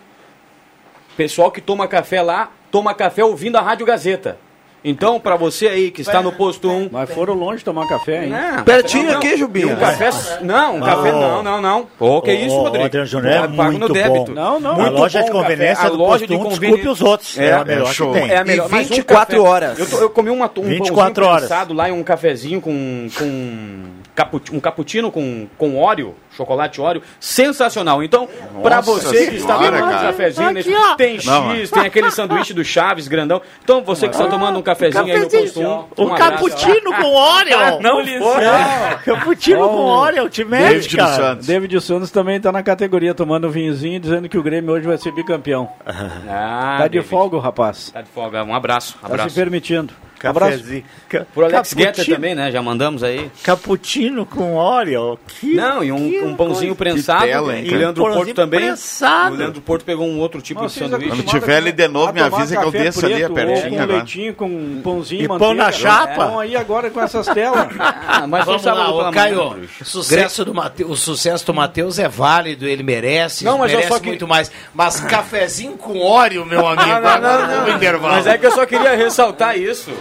Pessoal que toma café lá, toma café ouvindo a Rádio Gazeta. Então, pra você aí que está no posto 1, Mas foram longe tomar café, hein? Não, Pertinho não, aqui. Jubinho. Um café. Não, um café não, não, não. Pô, que isso, Rodrigo? Adriano Júnior, é Pago no muito débito. bom. Não, não. a Muito loja bom de o café. conveniência A do loja posto de 1, conveni- desculpe os outros. É, É, a melhor é show. que tem. É a melhor. E mas um 24 café- horas. Eu, tô- eu comi uma, um 24 pãozinho horas. lá e um cafezinho com, com capu- um cappuccino com, com óleo, chocolate óleo, sensacional. Então, pra Nossa você que está tomando um cafezinho, Aqui, nesse- tem X, Não, tem aquele sanduíche do Chaves grandão. Então, você que está tomando um cafezinho aí no posto 1, O cappuccino com Oreo. Não lhe Não, cappuccino com Oreo, te mete, David dos cara. Santos. David Santos também está na categoria tomando vinhozinho, dizendo que o Grêmio hoje vai ser bicampeão. Ah, tá de David. folga o rapaz. Tá de folga. Um abraço. Tá Abraço. se permitindo. Abraço. Cafezinho. Ca- Pro Alex Guetter também, né? Já mandamos aí. Cappuccino com Oreo. Que Não, e um, que um pãozinho prensado. tela, hein, e cara. Leandro Pãozinho Porto também. prensado. O Leandro Porto pegou um outro tipo de Vocês sanduíche. Quando tiver a ele de novo, me tomar avisa que eu café desço ali, é preto ou pertinho com agora. leitinho, com pãozinho E pão na chapa. Então aí agora com essas telas. Ah, mas Vamos lá, ô, Caio, sucesso, do Mate- o sucesso do Matheus é válido, ele merece, Não, mas eu merece só que- muito mais. Mas cafezinho com óleo, meu amigo, agora no intervalo. Mas é que eu só queria ressaltar isso.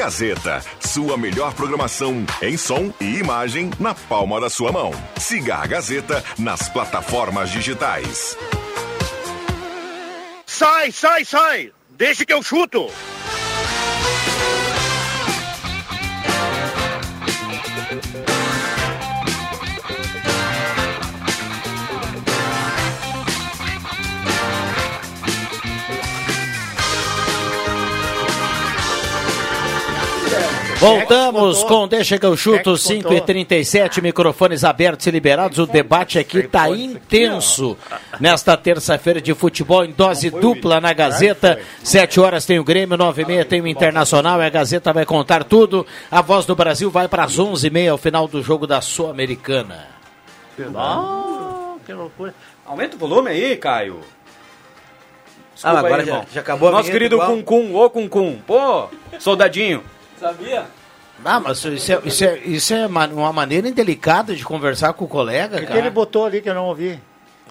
Gazeta, sua melhor programação em som e imagem na palma da sua mão. Siga a Gazeta nas plataformas digitais. Sai, sai, sai! Deixa que eu chuto! Voltamos com Deixa que eu chuto, Quem que 5 e 37 microfones abertos e liberados. O debate aqui está intenso nesta terça-feira de futebol em dose dupla na Gazeta. 7 horas tem o Grêmio, 9 e meia tem o Internacional e a Gazeta vai contar tudo. A voz do Brasil vai para as 11 e meia ao final do jogo da Sul-Americana. Ah, que loucura. Aumenta o volume aí, Caio. Ah, agora aí, já- já acabou a Nosso querido? Cuncum, ô Cuncum. Pô, soldadinho. Sabia? Ah, mas isso é, isso é, isso é ma- uma maneira indelicada de conversar com o colega, O que, cara. ele botou ali que eu não ouvi?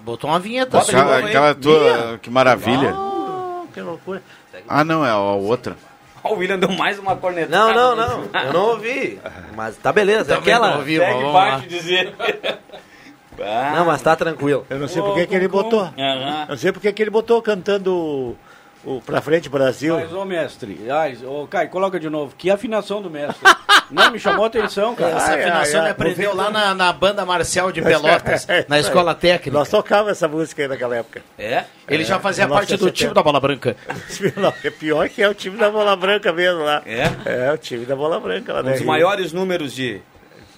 Botou uma vinheta. Bota só. Aquela, tua, que maravilha. Ah, que loucura. Ah, não, é a outra. O William deu mais uma cornetada. Não, não, não. Eu não ouvi. Mas tá beleza. É Também aquela. não ouvi, Segue vamos lá. parte dizer. Não, mas tá tranquilo. Eu não sei por que que ele botou. Aham. Eu não sei por que que ele botou cantando o, Pra Frente Brasil. Mas, ô mestre, ai, ô, Caio, coloca de novo. Que afinação do mestre. Não, me chamou a atenção, cara. Essa Ai, afinação ai, aprendeu lá na, na banda marcial de Pelotas, na escola técnica. Nós tocávamos essa música aí naquela época. É? Ele já fazia parte do 1970. time da Bola Branca. Não, é pior que é o time da Bola Branca mesmo lá. É? É, o time da Bola Branca lá Um né? dos maiores números de.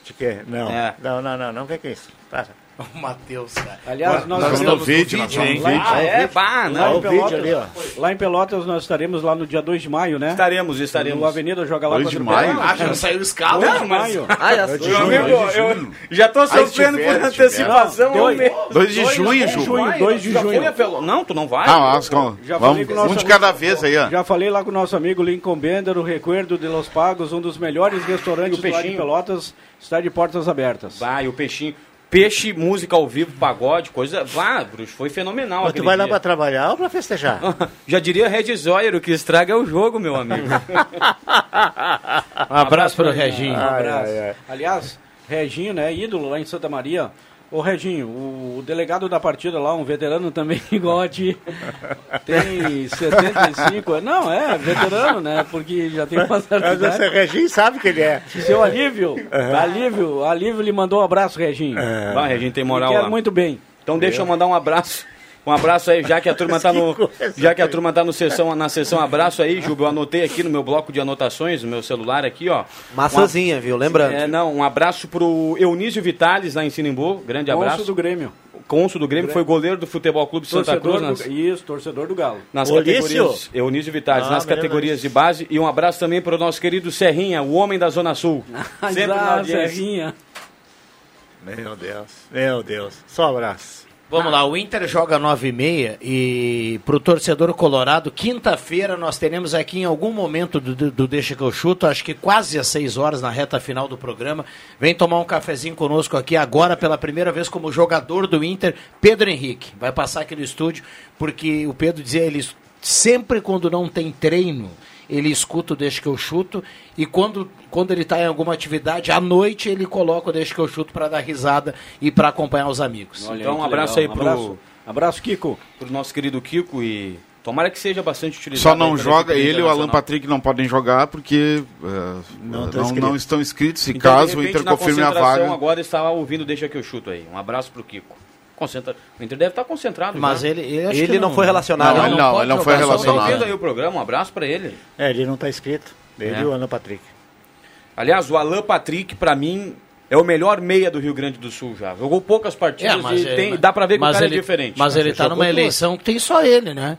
De quê? Não, É. não, não, não, não, vem com isso. Para. O Matheus, cara. Aliás, nós, Nós estaremos- no vídeo, nós estamos no Lá em- vídeo. Ah, é? Lá, não. em o vídeo Pelotas, ali, lá em Pelotas nós estaremos lá no dia 2 de maio, né? Estaremos, No estaremos. Avenida Joga lá 2 de contra o maio? Pelotas. Ah, já saiu o escalo? 2 de Não, maio. Ah, já de Meu junho, amigo, de eu já tô Ah, sofrendo por antecipação. Não, homem. 2 de junho, de Ju. junho, 2 de junho. Não, tu não vai? Ah, falei Vamos, um de cada vez aí, ó. Já falei lá com o nosso amigo Lincoln Bender, o Recuerdo de Los Pagos, um dos melhores restaurantes o lá de peixinho? Pelotas, está de portas abertas. Vai, o peixinho. Peixe, música ao vivo, pagode, coisa. Vá, Bruxo, foi fenomenal. Mas tu vai lá dia. pra trabalhar ou pra festejar? Já diria Red Zoyer, o que estraga é o jogo, meu amigo. Um abraço pro Reginho. Um abraço. ai, ai. Aliás, Reginho, né, ídolo lá em Santa Maria. Ô Reginho, o, o delegado da partida lá, um veterano também igual a ti, tem 75, não, é, veterano, né, porque já tem certa Mas esse Reginho sabe que ele é. Seu Alívio, Alívio, Alívio lhe mandou um abraço, Reginho. Vai, a gente tem moral Quero lá. muito bem. Então deixa eu mandar um abraço. Um abraço aí, já que a turma tá no. Já que a turma tá no sessão, na sessão abraço aí, Juba, eu anotei aqui no meu bloco de anotações, no meu celular aqui, ó. Maçãzinha, viu? Lembrando. É, não, um abraço pro Eunísio Vitales lá em Sinimbu, grande abraço. Cônsul do Grêmio. Cônsul do Grêmio, foi goleiro do Futebol Clube Santa Torcedor Cruz nas, do, isso, torcedor do Galo. nas Olício? categorias. Eunísio Vitales, Ah, nas categorias de base. E um abraço também pro nosso querido Serrinha, o homem da Zona Sul. Sempre na Ah, audiência. Serrinha. Meu Deus, meu Deus. Só um abraço. Vamos lá, o Inter joga 9 e meia e pro torcedor colorado, quinta-feira nós teremos aqui em algum momento do, do, do Deixa que eu chuto, acho que quase às 6 horas na reta final do programa. Vem tomar um cafezinho conosco aqui agora pela primeira vez como jogador do Inter, Pedro Henrique. Vai passar aqui no estúdio, porque o Pedro dizia, ele sempre quando não tem treino, ele escuta o Deixa que eu chuto e quando, quando ele está em alguma atividade, à noite ele coloca o Deixa que eu chuto para dar risada e para acompanhar os amigos. Olha Então, um abraço legal. aí pro- Abraço, abraço, Kiko. Pro nosso querido Kiko e. Tomara que seja bastante utilizado. Só não joga, ele e o Alan. Patrick não podem jogar porque eh, Não não, tá não, inscrito. estão inscritos. Se Então, caso o repente, Inter na confirme a vaga. agora está ouvindo Deixa que eu chuto aí. Um abraço pro Kiko. Concentra... O Inter deve estar concentrado. Mas já. ele, ele, Ele que não foi relacionado. Não, ele não, pode ele não foi tá relacionado. ouvindo aí o programa, um abraço pra ele. É, ele não tá inscrito. Ele É. e o Ana Patrick. Aliás, o Alan Patrick, pra mim, é o melhor meia do Rio Grande do Sul já. Jogou poucas partidas e ele- tem- dá pra ver que o mas cara ele- é diferente. Mas ele tá jogou numa duas. eleição que tem só ele, né?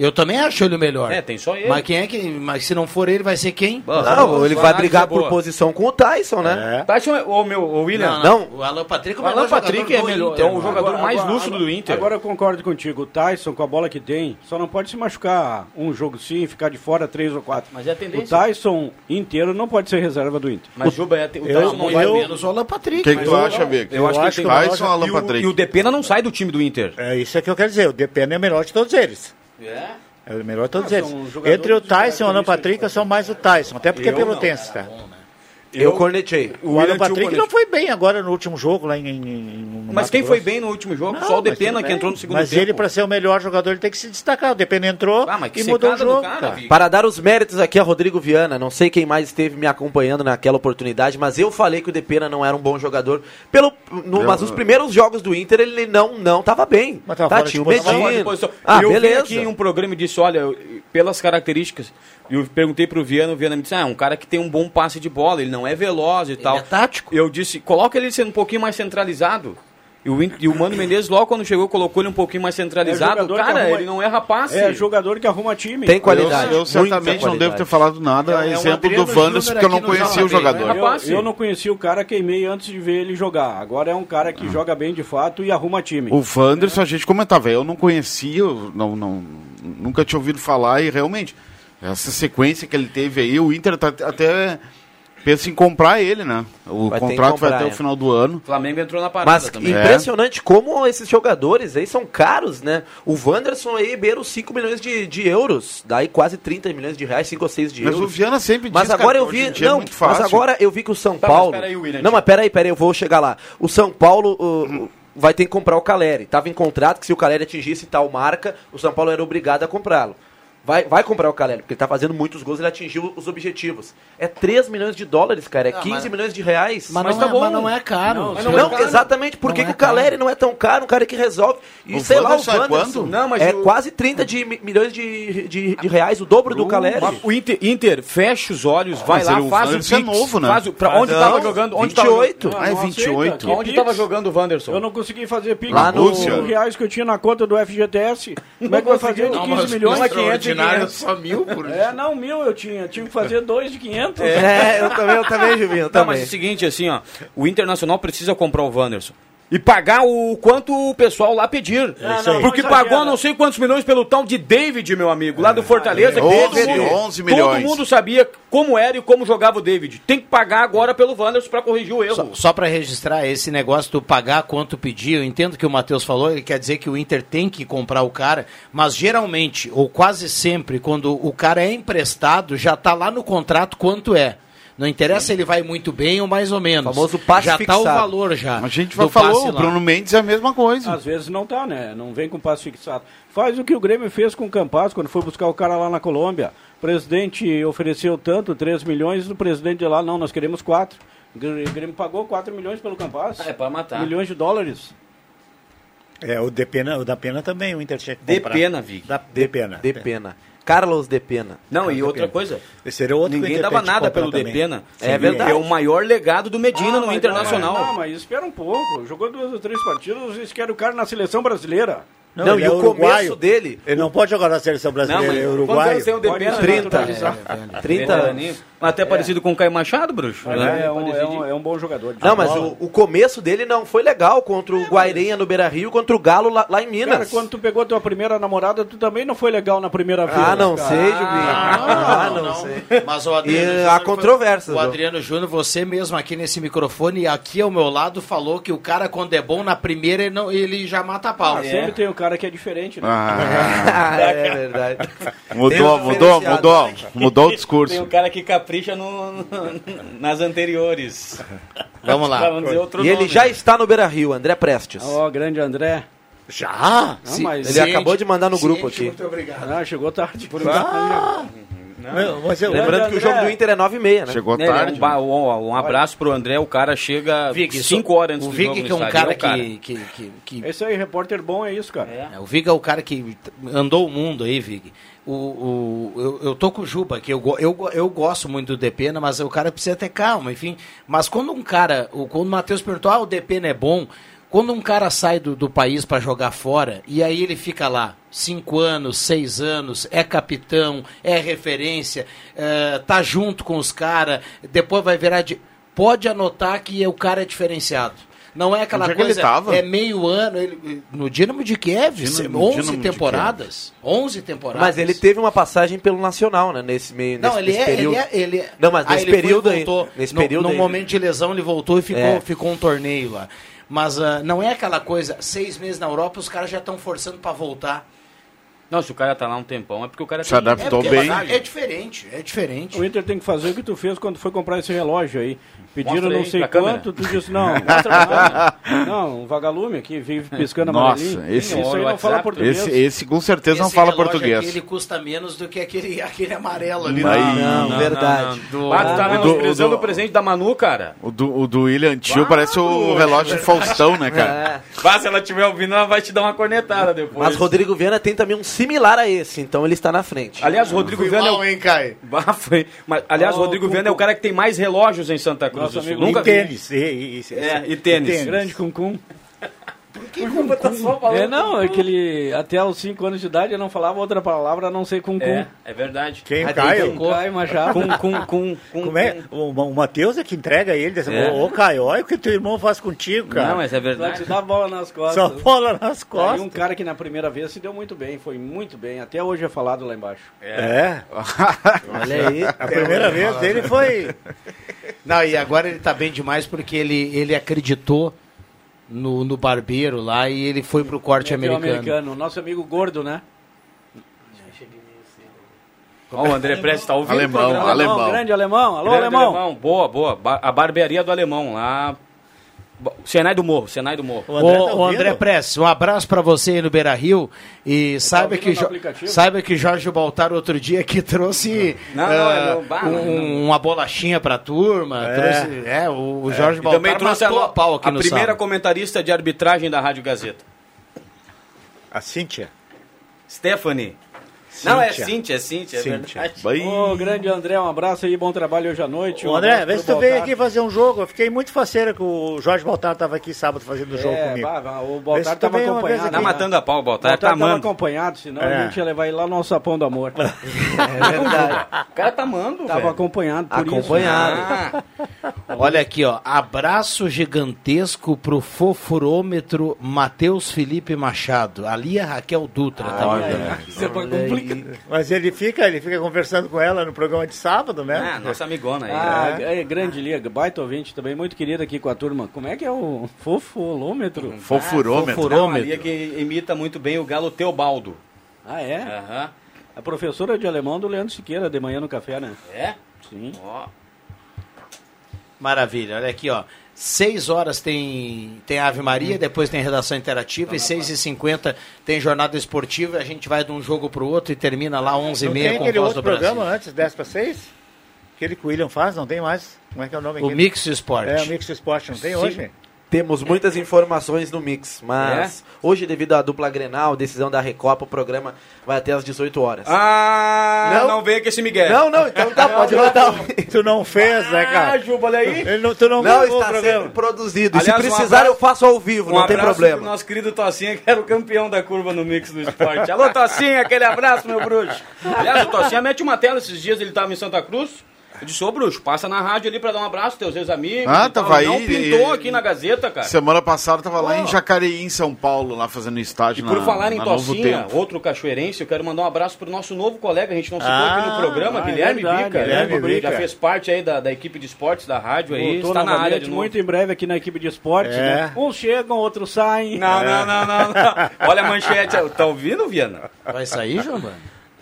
Eu também acho ele o melhor. É, tem só ele. Mas quem é que. Mas se não for ele, vai ser quem? Não, ele vai brigar é por posição com o Tyson, né? É. Tyson, é- ô meu, ô William, Não. O Alan Patrick é o o Alan Patrick é melhor, Inter, é o jogador mais lúcido do Inter. Agora eu concordo contigo. O Tyson, com a bola que tem, só não pode se machucar um jogo sim, ficar de fora três ou quatro. Mas é a O tendência. Tyson inteiro não pode ser reserva do Inter. Mas Juba, é, o Eu- Tyson não Não vai eu- menos o Alan Patrick. O que, tu acha, Vic? Eu acho que acho o Tyson ou Alan e o, Patrick? e o Depena não sai do time do Inter. É isso é que eu quero dizer. O Depena é o melhor de todos eles. É? É o melhor de todos Ah, eles. Entre o Tyson e o Alan Patrick, eu sou mais o Tyson. Até porque é Eu pelotense, tá? Eu cornetei. O, William Alan Patrick não foi bem agora no último jogo lá em, em- em- no Mas Mato quem foi Grosso. bem no último jogo? Não, Só o mas Depena que entrou no segundo Mas tempo. ele, para ser o melhor jogador, ele tem que se destacar. O Depena entrou Ah, mas que e mudou o jogo. cara. Para dar os méritos aqui a Rodrigo Viana, não sei quem mais esteve me acompanhando naquela oportunidade, mas eu falei que o Depena não era um bom jogador. Pelo, no- Eu- mas os primeiros jogos do Inter ele não não tava bem. Mas tava tá, tinha o Medina. posição. Ah, eu beleza. vim aqui em um programa e disse, olha, eu- pelas características, eu perguntei pro Viana, o Viana me disse, ah, é um cara que tem um bom passe de bola, ele não é veloz e tal. é tático. Eu disse, coloca ele sendo um pouquinho mais centralizado. E o, e o Mano Menezes, logo quando chegou, colocou ele um pouquinho mais centralizado. que cara, arruma- ele não erra passe. É jogador que arruma time. Tem qualidade. Eu, eu certamente não devo qualidade. ter falado nada, É é exemplo do Júnior porque eu não conhecia o jogador. Eu, Rapaz, eu não conhecia o cara, queimei antes de ver ele jogar. Agora é um cara Ah. que joga bem de fato e arruma time. O Wanderson, a gente comentava, eu não conhecia, eu não, não, nunca tinha ouvido falar e realmente, essa sequência que ele teve aí, o Inter tá até pensa em comprar ele, né? O Vai contrato vai comprar, até é. o final do ano. O Flamengo entrou na parada Mas também. impressionante como esses jogadores aí são caros, né? O Wanderson aí beira os 5 milhões de, de euros, daí quase 30 milhões de reais, 5 ou 6 de Mas o euros. Viana sempre Mas diz, agora cara, eu que vi. hoje em dia é Não, muito fácil. mas agora eu vi que o São Tá, mas Paulo. peraí, William, não, mas peraí, peraí, eu vou chegar lá. O São Paulo. o- o- vai ter que comprar o Caleri. Tava em contrato que se o Caleri atingisse tal marca, o São Paulo era obrigado a comprá-lo. Vai, vai comprar o Caleri, porque ele tá fazendo muitos gols, ele atingiu os objetivos. É 3 milhões de dólares, cara, é 15 mas- milhões de reais. Mas, Mas não, tá é, bom. mas não é caro. Não, Não, não é caro. exatamente. Por que, Não que é o Caleri caro. não é tão caro? Um cara que resolve. E O sei lá, o Wanderson é quanto? Não, mas é o- quase 30 de, mi- milhões de, de, de reais, o dobro do Caleri. Mas O Inter, Inter, fecha os olhos, vai mas lá, ele- faz o é Pix. novo, né? Faz o, pra onde tava jogando? Onde 28. Tava, Ah, é Não, 28. aceita, onde tava jogando o Wanderson? Eu não consegui fazer Pix. Lá no- reais que eu tinha na conta do FGTS. Como é que vai fazer de 15 milhões? Não, mas 500 500. só mil por É, não, mil eu tinha. Tinha que fazer dois de 500. É, eu também, eu também, Juvinho, eu Não, também. mas é o seguinte, assim, ó, o Internacional precisa comprar o Wanderson. E pagar o quanto o pessoal lá pedir. isso aí. Porque Não pagou não sei quantos milhões pelo tal de David, meu amigo, lá do Fortaleza. que 11, todo mundo- 11 milhões. Todo mundo sabia como era e como jogava o David. Tem que pagar agora pelo Wanderson pra corrigir o erro. Só, só para registrar esse negócio do pagar quanto pedir, eu entendo que o Matheus falou, ele quer dizer que o Inter tem que comprar o cara, mas geralmente, ou quase sempre, quando o cara é emprestado, já tá lá no contrato quanto é. Não interessa se ele vai muito bem ou mais ou menos. Famoso passe já tá o fixado. valor já. A gente vai falou, passe o. Bruno Mendes é a mesma coisa. Às vezes não tá, né? Não vem com passo fixado. Faz o que o Grêmio fez com o Campas quando foi buscar o cara lá na Colômbia. O presidente ofereceu tanto, 3 milhões, o presidente de lá, não, nós queremos 4. O Grêmio pagou 4 milhões pelo Campas. É pra matar. Milhões de dólares. É, o de pena, o da pena também, o Inter tinha que De pena, Vig. Da, de pena. De pena. Carlos de pena. Não, e de outra pena. coisa, Esse seria outro ninguém dava nada pelo também. Depena. É verdade. É o maior legado do Medina Ah, no mas Internacional. Não, mas espera um pouco. Jogou duas ou três partidas, vocês querem o cara na seleção brasileira. Não, Não, e é o uruguaio. começo dele. Ele não pode jogar na seleção brasileira, Não, ele é mas quantos uruguaio. anos tem o Depena? se 30. naturalizar. 30 anos. Até parecido com o Caio Machado, bruxo. É, né? é um, é, um, é um bom jogador. Não, mas o, o começo dele não foi legal contra o Guairenha no Beira Rio, contra o Galo lá, lá em Minas. Cara, quando tu pegou tua primeira namorada, tu também não foi legal na primeira vez. Ah, não cara. sei, Juvinho. Ah, não, sei. Mas o E Adriano há Júnior- controvérsias, O? Adriano Júnior, você mesmo aqui nesse microfone, aqui ao meu lado, falou que o cara, quando é bom na primeira, ele, não, ele já mata a pau. Ah, sempre tem um cara que é diferente, né? Ah, Ah, é verdade. mudou, mudou, mudou, mudou o discurso. Tem um cara que capricha no- no- nas anteriores. Vamos lá. E ele nome. já está no Beira Rio, André Prestes. Ó, grande André. Já? Não, mas Ele acabou de mandar no grupo aqui. Muito obrigado. Ah, chegou tarde. Mas eu- Lembrando que o jogo do Inter é 9h30, né? Chegou É, tarde. um, ba- um- um abraço pro André, o cara chega Vig, 5 horas antes o do Vig jogo no que é um cara, é o que, que, que, que- Esse aí, repórter bom é isso, cara. É, o Vig é o cara que andou o mundo aí, Vig. O, o, eu, eu tô com o Juba, que eu, eu, eu gosto muito do Depena, mas o cara precisa ter calma, enfim. Mas quando um cara, o, quando o Matheus perguntou, ah, o Depena é bom, quando um cara sai do, do país para jogar fora, e aí ele fica lá, cinco anos, seis anos, é capitão, é referência, é, tá junto com os caras, depois vai virar de. Pode anotar que o cara é diferenciado. Não é aquela é coisa, tava? é meio ano, ele, no Dinamo de Kiev, Dinamo- 11 Dinamo de temporadas. 11 temporadas. Mas ele teve uma passagem pelo Nacional, né? Nesse meio Não, nesse, ele nesse é, período. ele é, ele é- Não, mas Ah, nesse ele foi e período aí- voltou. nesse no, período no aí- momento de lesão ele voltou e ficou, É. ficou um torneio lá. Mas ah, não é aquela coisa, seis meses na Europa, os caras já estão forçando para voltar. Não, se o cara tá lá um tempão, é porque o cara Se tem- adaptou é, porque bem. É diferente, é diferente. O Inter tem que fazer o que tu fez quando foi comprar esse relógio aí. Pediram não sei pra câmera. quanto, tu disse não. Mostra não, não, um vagalume aqui, vive piscando Nossa, amarelinho. esse- Isso aí não WhatsApp, fala português. Esse, esse com certeza não Esse fala relógio português. aqui, ele custa menos do que aquele, aquele amarelo ali. Aí, Não, Não, verdade. não, não. Ah, tu tá do- menosprezando do- o presente da Manu, cara. O do, o do William Tio parece o relógio de Faustão, né, cara? É. Vá, se ela estiver ouvindo, ela vai te dar uma cornetada depois. Mas Rodrigo Viana tem também um similar a esse, então ele está na frente. Aliás, Rodrigo Viana é o... hein, Caio? Bah, foi. Mas, aliás, Rodrigo Viana é o cara que tem mais relógios em Santa Cruz Nosso amigo Nunca E tênis. E, e, e- É, e tênis. Grande Cuncum. Tá só falando É, não, é que ele, até aos 5 anos de idade, eu não falava outra palavra a não ser Cuncum. É, é verdade. Quem? O Caio? tem- Caio Machado. Com, com, com, com, Como é? O, o Matheus é que entrega ele. Diz, É. Ô, Caio, olha o que teu irmão faz contigo, cara. Não, mas é Só verdade. te dá bola nas costas. Só bola nas Aí costas. um cara que na primeira vez se deu muito bem, foi muito bem. Até hoje é falado lá embaixo. É. Olha aí. A primeira vez dele foi. Não, e agora ele tá bem demais porque ele, ele acreditou no, no barbeiro lá e ele foi pro corte Meteu o americano. Nosso amigo gordo, né? Ó, o André Prestes tá ouvindo Alemão, o programa. alemão. grande alemão. Alô, Grande alemão. Boa, boa. Ba- a barbearia do alemão lá. Senai do Morro, Senai do Morro. O André tá André? Prestes, um abraço pra você aí no Beira Rio e saiba, ouvindo que no Jo- aplicativo? saiba que Jorge Baltar outro dia que trouxe Não, não, é, não, não, um- uma bolachinha pra turma. É. Trouxe, é, o, o Jorge E Baltar também trouxe a, matou a pau aqui a no primeira sábado. comentarista de arbitragem da Rádio Gazeta. A Cíntia. Stephanie. Não, é Cíntia. Cíntia, é Cíntia, é Cíntia. verdade. Vai. Ô, grande André, um abraço aí, bom trabalho hoje à noite. Ô, Um André, vê se tu veio aqui fazer um jogo. Eu fiquei muito faceira que o Jorge Baltar estava aqui sábado fazendo o jogo É, comigo. bah, o Baltar estava acompanhado. aqui. Tá matando a pau, O Baltar, Baltar tá estava amando. acompanhado, senão É. a gente ia levar ele lá no sapão do amor. É verdade. O cara tá amando, Tava velho. acompanhado por Acompanhado. Ah, Olha aqui, ó. Abraço gigantesco pro fofurômetro Matheus Felipe Machado. Ali a Raquel Dutra tá mandando. isso. Isso é pra complicar. Mas ele fica, ele fica conversando com ela no programa de sábado, né? ah, nossa amigona aí. Ah, né? é grande liga, baita ouvinte também, muito querido aqui com a turma. Como é que é o fofolômetro? Fofurômetro. Não, ali é que imita muito bem o galo Teobaldo. Ah, é? Aham. A professora de alemão do Leandro Siqueira, de manhã no café, né? É? Sim. Ó. Maravilha, olha aqui, ó. Seis horas tem, tem Ave Maria, depois tem redação interativa, e seis e cinquenta tem jornada esportiva. A gente vai de um jogo pro outro e termina lá onze e Não meia tem com aquele Voz do Brasil. programa antes, 10 para 6? Aquele que o William faz, não tem mais? Como é que é o nome? O aquele? Mix Sport. É, o Mix Sport, não tem Sim. hoje? Temos muitas informações no Mix, mas É? hoje, devido à dupla Grenal, decisão da Recopa, o programa vai até às 18 horas. Ah, Não. não, veio com esse Miguel. Não, não, então tá, pode mandar. Tu não fez, né, Ah, cara? Juba, olha aí. Ele não, tu não, Não, gravou o está programa. sendo produzido. E Aliás, se um precisar, abraço- eu faço ao vivo, Um não tem problema. pro nosso querido Tocinha, que era o campeão da curva no Mix do esporte. Alô, Tocinha, aquele abraço, meu bruxo. Aliás, o Tocinha mete uma tela esses dias, ele tava em Santa Cruz. Eu disse, ô bruxo, passa na rádio ali pra dar um abraço, teus ex-amigos. Ah, e tal. tava Não aí, pintou e- aqui na Gazeta, cara. Semana passada tava lá em Jacareí, em São Paulo, lá fazendo estágio E por na, falar em Tocinha, outro cachoeirense, eu quero mandar um abraço pro nosso novo colega, a gente não citou Ah, aqui no programa, ah, é Guilherme verdade, Bica. Guilherme né? Bica. Já fez parte aí da, da equipe de esportes da rádio aí, Voltou está na área de novo. muito em breve aqui na equipe de esporte, É. né? Uns chegam, outros saem. Não, não, não, não, não. Olha a manchete, tá ouvindo, Viana? Vai sair, João?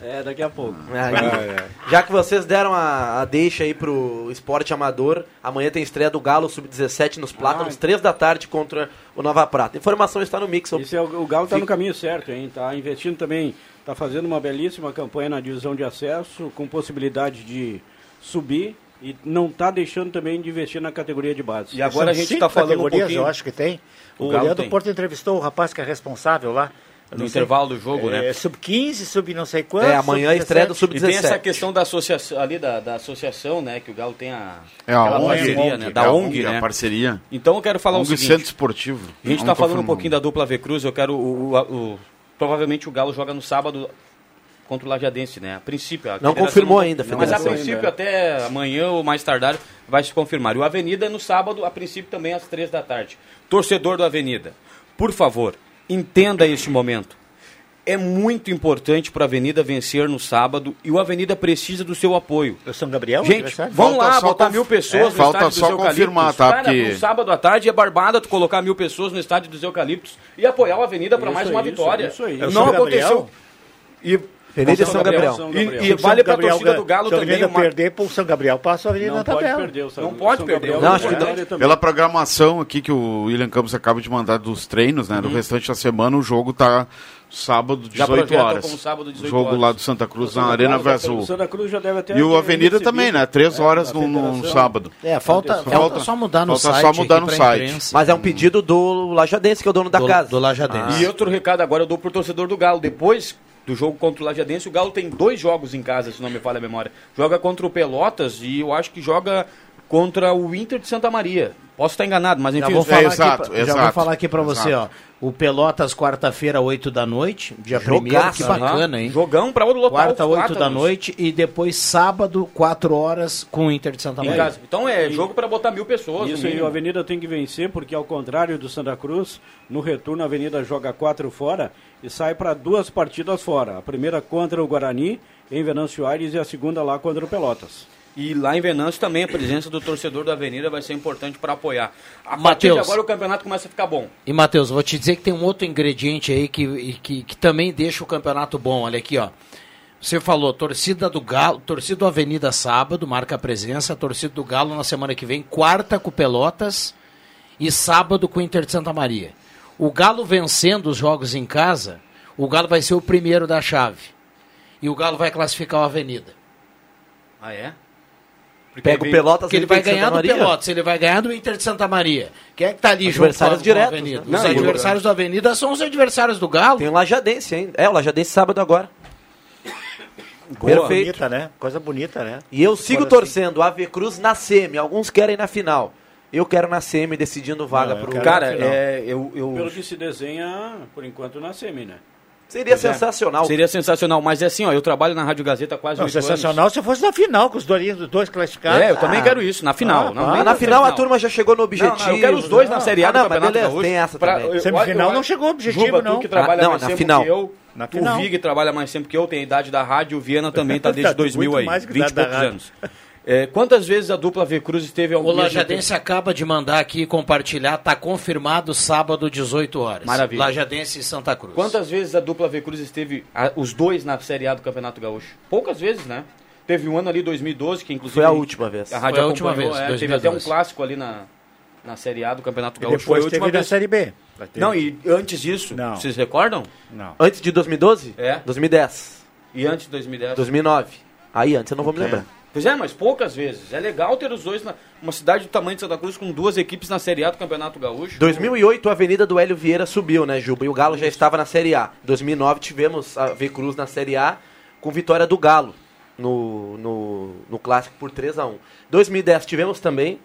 É, daqui a pouco. Aí, Já que vocês deram a, a deixa aí pro esporte amador, amanhã tem estreia do Galo Sub-17 nos Plátanos, Ah. 3 da tarde contra o Nova Prata. Informação está no Mix. Isso é, o, o Galo está no caminho certo, hein? Tá investindo também, tá fazendo uma belíssima campanha na divisão de acesso, com possibilidade de subir e não tá deixando também de investir na categoria de base. E agora a São gente cinco tá falando um categorias, pouquinho... eu acho que tem. O O, Galo Leandro tem. Porto entrevistou o rapaz que é responsável lá. No intervalo do jogo, né? É, sub-15, sub não sei quanto. É, amanhã a estreia do sub E tem essa Sub-17. questão da associação ali da, da associação, né? Que o Galo tem a É a ONG, parceria, ONG, né? É Da a ONG, A né? parceria. Então eu quero falar o ONG seguinte. Centro Esportivo. A gente tá tô falando um pouquinho da dupla V Cruz, eu quero o, o- o- provavelmente o Galo joga no sábado contra o Lajadense, né? A princípio. a Não confirmou não- ainda, a Mas a princípio ainda. até amanhã ou mais tardar vai se confirmar. E o Avenida é no sábado, a princípio também às três da tarde. Torcedor do Avenida, por favor, entenda este momento. É muito importante para a Avenida vencer no sábado e o Avenida precisa do seu apoio. O São Gabriel, Gente, Falta lá só botar conf- mil pessoas É, no falta estádio dos só Eucaliptos. confirmar, tá? Cara, Porque- no sábado à tarde é barbada tu colocar mil pessoas no estádio dos Eucaliptos e apoiar o Avenida para mais uma isso vitória. aí, isso aí. É Não aconteceu. E, Avenida São São Gabriel. São E- Gabriel. e Se o São vale para a torcida do Galo se também. Avenida uma- perder pro São Gabriel, passa a Avenida Não na pode tabela. perder o São Não pode São perder. Gabriel Não, acho que. Pela programação aqui que o William Campos acaba de mandar dos treinos, né? Do restante da semana, o jogo tá sábado, Já 18 projetam horas. como sábado, 18 jogo horas. lá do Santa Cruz, na Arena Cruz já- Azul. O Santa Cruz já deve até E o Avenida também, né? Três é, horas no, no sábado. É, falta, Falta- falta só mudar no falta site. só mudar no site. imprensa. Mas é um pedido do Lajadense, que é o dono da do, casa. do Lajadense. E outro recado agora eu dou pro torcedor do Galo. Depois do jogo contra o Lajadense, o Galo tem dois jogos em casa, se não me falha a memória. Joga contra o Pelotas e eu acho que joga contra o Inter de Santa Maria. Posso estar enganado, mas Já enfim. vou os- falar, exato, aqui, pra- já exato, vou falar aqui pra você, ó. exato. O Pelotas, quarta-feira, 8 da noite, dia 1 Jogaço, que bacana, hein? Jogão pra lotar Quarta, os 8 Plátanos da noite e depois sábado, 4 horas, com o Inter de Santa Maria. Então é jogo pra botar mil pessoas. Isso aí, o Avenida tem que vencer, porque ao contrário do Santa Cruz, no retorno a Avenida joga quatro fora e sai para duas partidas fora. A primeira contra o Guarani, em Venâncio Aires, e a segunda lá contra o Pelotas. E lá em Venâncio também a presença do torcedor da Avenida vai ser importante para apoiar. A partir Mateus. de agora o campeonato começa a ficar bom. E, Matheus, vou te dizer que tem um outro ingrediente aí que, que, que também deixa o campeonato bom. Olha aqui, ó. Você falou, torcida do Galo, torcida do Avenida sábado, marca a presença, torcida do Galo na semana que vem, quarta com o Pelotas e sábado com o Inter de Santa Maria. O Galo vencendo os jogos em casa, o Galo vai ser o primeiro da chave. E o Galo vai classificar o Avenida. Ah, é? Pega o Pelotas Porque ele Inter vai ganhar do. Pelotas, ele vai ganhar do Inter de Santa Maria. Quem é que tá ali junto com Adversários diretos, Avenida? né? Os Não, adversários do Avenida são os adversários do Galo. Tem o Lajadense ainda. É, o Lajadense sábado agora. Coisa Perfeito. bonita, né? Coisa bonita, né? E eu sigo Agora torcendo a Cruz na semi. Alguns querem na final. Eu quero na semi, decidindo vaga Não, eu pro. quero- Cara, é, eu, eu- Pelo que se desenha, por enquanto, na semi, né? Seria Pois é. sensacional. Seria sensacional, mas é assim, ó, eu trabalho na Rádio Gazeta quase Não, oito anos. sensacional se fosse na final, com os dois, dois classificados. É, eu também quero isso, na final. Ah, não, ah, Ah, na final a turma já chegou no objetivo. não, eu quero os dois na Série A Ah, não, mas beleza, Gaúcho. tem essa Pra- também. eu- Semifinal eu- não chegou ao objetivo, Juba, não. tu que trabalha Ah, não, mais na final. que eu, Na o final. Vig trabalha mais tempo que eu, tem a idade da rádio, o Viana também tá desde Tá 2000 muito aí, mais que 20 e poucos anos. É, quantas vezes a dupla V Cruz esteve ao O Lajadense acaba de mandar aqui compartilhar, tá confirmado sábado, 18 horas. Maravilha. Lajadense e Santa Cruz. Quantas vezes a dupla V Cruz esteve, a- os dois na Série A do Campeonato Gaúcho? Poucas vezes, né? Teve um ano ali, 2012, que inclusive... Foi a última vez. A rádio Foi a última vez, é, teve até um 2012. clássico ali na, na Série A do Campeonato E Gaúcho. depois Foi a última teve na vez. Série B. Não, e antes disso, Não. vocês recordam? Não. Antes de 2012? É. 2010. E antes de 2010? 2009. Aí antes eu não vou me lembrar. Pois é, mas poucas vezes. É legal ter os dois na uma cidade do tamanho de Santa Cruz com duas equipes na Série A do Campeonato Gaúcho. 2008 a Avenida do Hélio Vieira subiu, né, Juba? E o Galo já estava na Série A. 2009 tivemos a V Cruz na Série A com vitória do Galo no, no, no clássico por 3 a 1. 2010 tivemos também,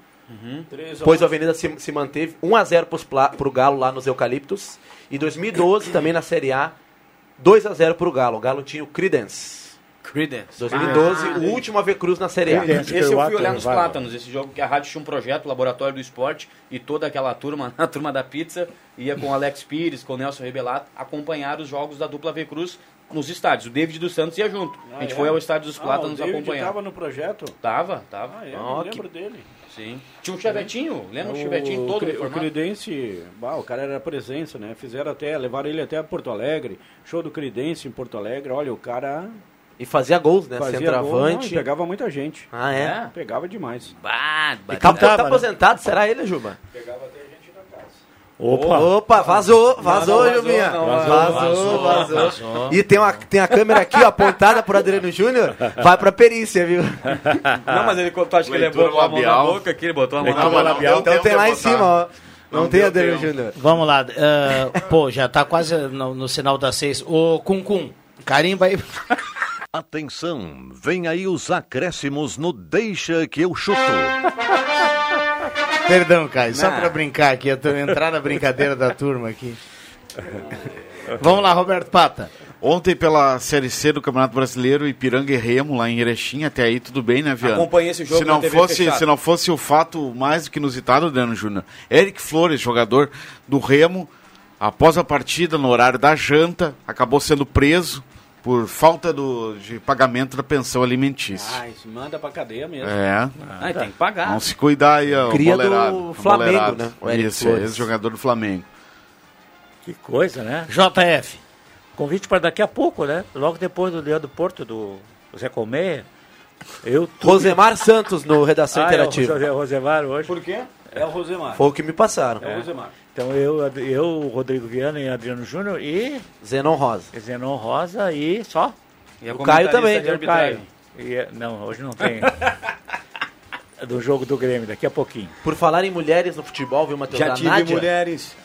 depois a Avenida se, se manteve 1 a 0 para o Galo lá nos Eucaliptos. E 2012 também na Série A 2 a 0 para o Galo. O Galo tinha o Credence. Credence. 2012, o último AV Cruz na Série A. Esse eu fui olhar nos. Plátanos, esse jogo que a rádio tinha um projeto, Laboratório do Esporte, e toda aquela turma, a turma da pizza, ia com o Alex Pires, com o Nelson Rebelato, acompanhar os jogos da dupla V Cruz nos estádios. O David dos Santos ia junto. a gente Ah, foi é? ao estádio dos Plátanos ah, o David acompanhar. tava no projeto? Tava, tava. Ah, é, Ah, eu que- lembro dele. Sim. Tinha um chevetinho, lembra um chevetinho todo o reformado? Credense, bah, o cara era presença, né? Fizeram até, levaram ele até Porto Alegre, show do Credense em Porto Alegre. Olha, o cara E fazia gols, né? fazia gol, não, Centroavante. pegava muita gente. ah, é? Pegava demais. E tá, tá né? aposentado, será ele, Juba? Opa! Opa, vazou, vazou, não, vazou, Jubinha. não, vazou, vazou, vazou, vazou. E tem, uma, tem a câmera aqui, ó, apontada por Adriano Júnior, vai pra perícia, viu? Não, mas ele tu acha que ele Leitura botou a mão na boca aqui, ele botou a mão na boca. labial. Então tem lá em cima, ó. Não, Não tem Adriano. Júnior. Vamos lá, ah, pô, já tá quase no, no sinal das seis. Ô, Cuncum, carimba aí. Atenção, vem aí os acréscimos no Deixa que eu chuto. Perdão, Caio, só pra brincar aqui, eu tô entrar na brincadeira da turma aqui. Vamos lá, Roberto Pata. Ontem pela Série C do Campeonato Brasileiro, Ipiranga e Remo, lá em Erechim, até aí tudo bem, né, Viana? Acompanhei esse jogo se não na TV fosse. Se não fosse o fato mais do que inusitado, Adriano Júnior, Eric Flores, jogador do Remo, após a partida, no horário da janta, acabou sendo preso por falta do, de pagamento da pensão alimentícia. Ah, isso manda pra cadeia mesmo. É, Ah, tem que pagar. não se cuidar aí, ó, Cria do o Flamengo, né, o Isso, Flores. ex-jogador do Flamengo. Que coisa, né? JF. Convite para daqui a pouco, né? Logo depois do Leandro Porto, do Zé Colmeia. Eu, tu... Rosemar Santos no Redação ah, é o Interativa. José Rosemar hoje. Por quê? É o Rosemar. Foi o que me passaram. É o Rosemar. Então eu, eu, o Rodrigo Viana e Adriano Júnior e Zenon Rosa. Zenon Rosa e só. E O Caio também. de. Caio. E, é- não, hoje não tem. do jogo do Grêmio, daqui a pouquinho. Por falar em mulheres no futebol, viu, Matheus? Já tive Nádia, mulheres.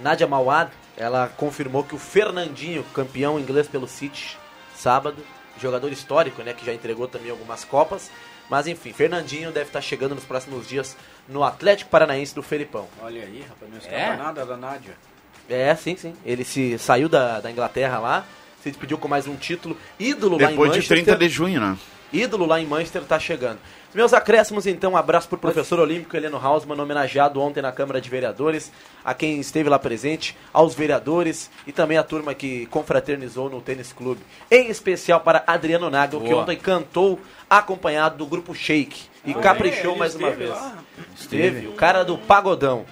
Nádia Mauad, ela confirmou que o Fernandinho, campeão inglês pelo City, sábado, jogador histórico, né, que já entregou também algumas copas, mas enfim, Fernandinho deve estar chegando nos próximos dias no Atlético Paranaense do Felipão. Olha aí, rapaz, não escapa É? nada da Nádia. É, sim, sim. Ele se saiu da, da Inglaterra lá, se despediu com mais um título, ídolo lá em Depois de Manchester. 30 de junho, né? ídolo lá em Manchester, tá chegando. Meus acréscimos, então, um abraço pro professor olímpico Heleno Hausmann, homenageado ontem na Câmara de Vereadores, a quem esteve lá presente, aos vereadores e também a turma que confraternizou no tênis clube. Em especial para Adriano Nagel, que Boa. ontem cantou acompanhado do grupo Shake e Ah, caprichou é, mais uma vez. lá. Esteve, o cara do pagodão.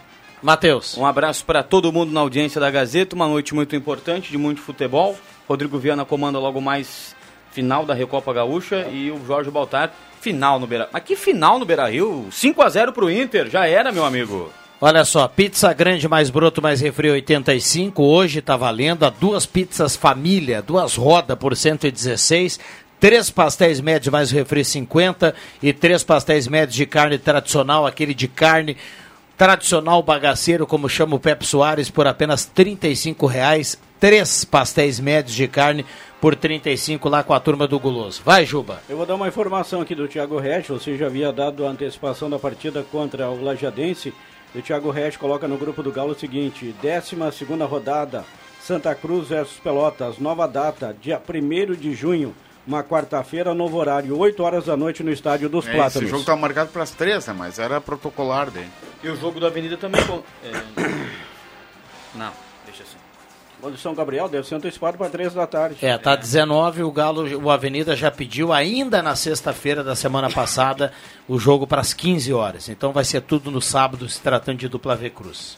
Matheus. Um abraço para todo mundo na audiência da Gazeta, uma noite muito importante, de muito futebol. Rodrigo Viana comanda logo mais final da Recopa Gaúcha e o Jorge Baltar final no Beira. Mas que final no Beira Rio? 5 a 0 pro Inter, já era, meu amigo. Olha só, pizza grande mais broto mais refri 85, hoje tá valendo a duas pizzas família, duas rodas por 116, três pastéis médios mais refri 50 e três pastéis médios de carne tradicional, aquele de carne tradicional bagaceiro, como chama o Pepe Soares, por apenas R$ reais. Três pastéis médios de carne por 35 lá com a turma do Guloso. Vai, Juba. Eu vou dar uma informação aqui do Thiago Resch. Você já havia dado a antecipação da partida contra o Lajadense. O Thiago Resch coloca no grupo do Galo o seguinte: 12 rodada, Santa Cruz versus Pelotas, nova data, dia 1 de junho uma quarta-feira, novo horário, 8 horas da noite no estádio dos É, Plátanos. esse jogo tá marcado para as três, né? Mas era protocolar dele. E o jogo da Avenida também. com- é, Não, deixa assim. O de São Gabriel deve ser antecipado para 3 da tarde. É, tá 19, o Galo, o Avenida já pediu ainda na sexta-feira da semana passada o jogo para as 15 horas. Então vai ser tudo no sábado, se tratando de dupla V Cruz.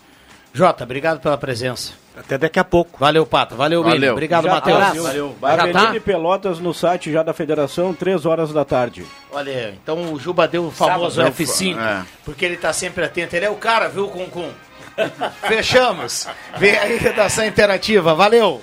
Jota, obrigado pela presença. Até daqui a pouco. Valeu, Pato. Valeu, Valeu. William. Obrigado, Matheus. tá, viu? Valeu. Vai Já tá? Pelotas no site já da federação, 3 horas da tarde. Olha, então o Juba deu o famoso Sábado, F5, é. porque ele tá sempre atento. Ele é o cara, viu, Cum Fechamos. Vem aí, redação interativa. Valeu.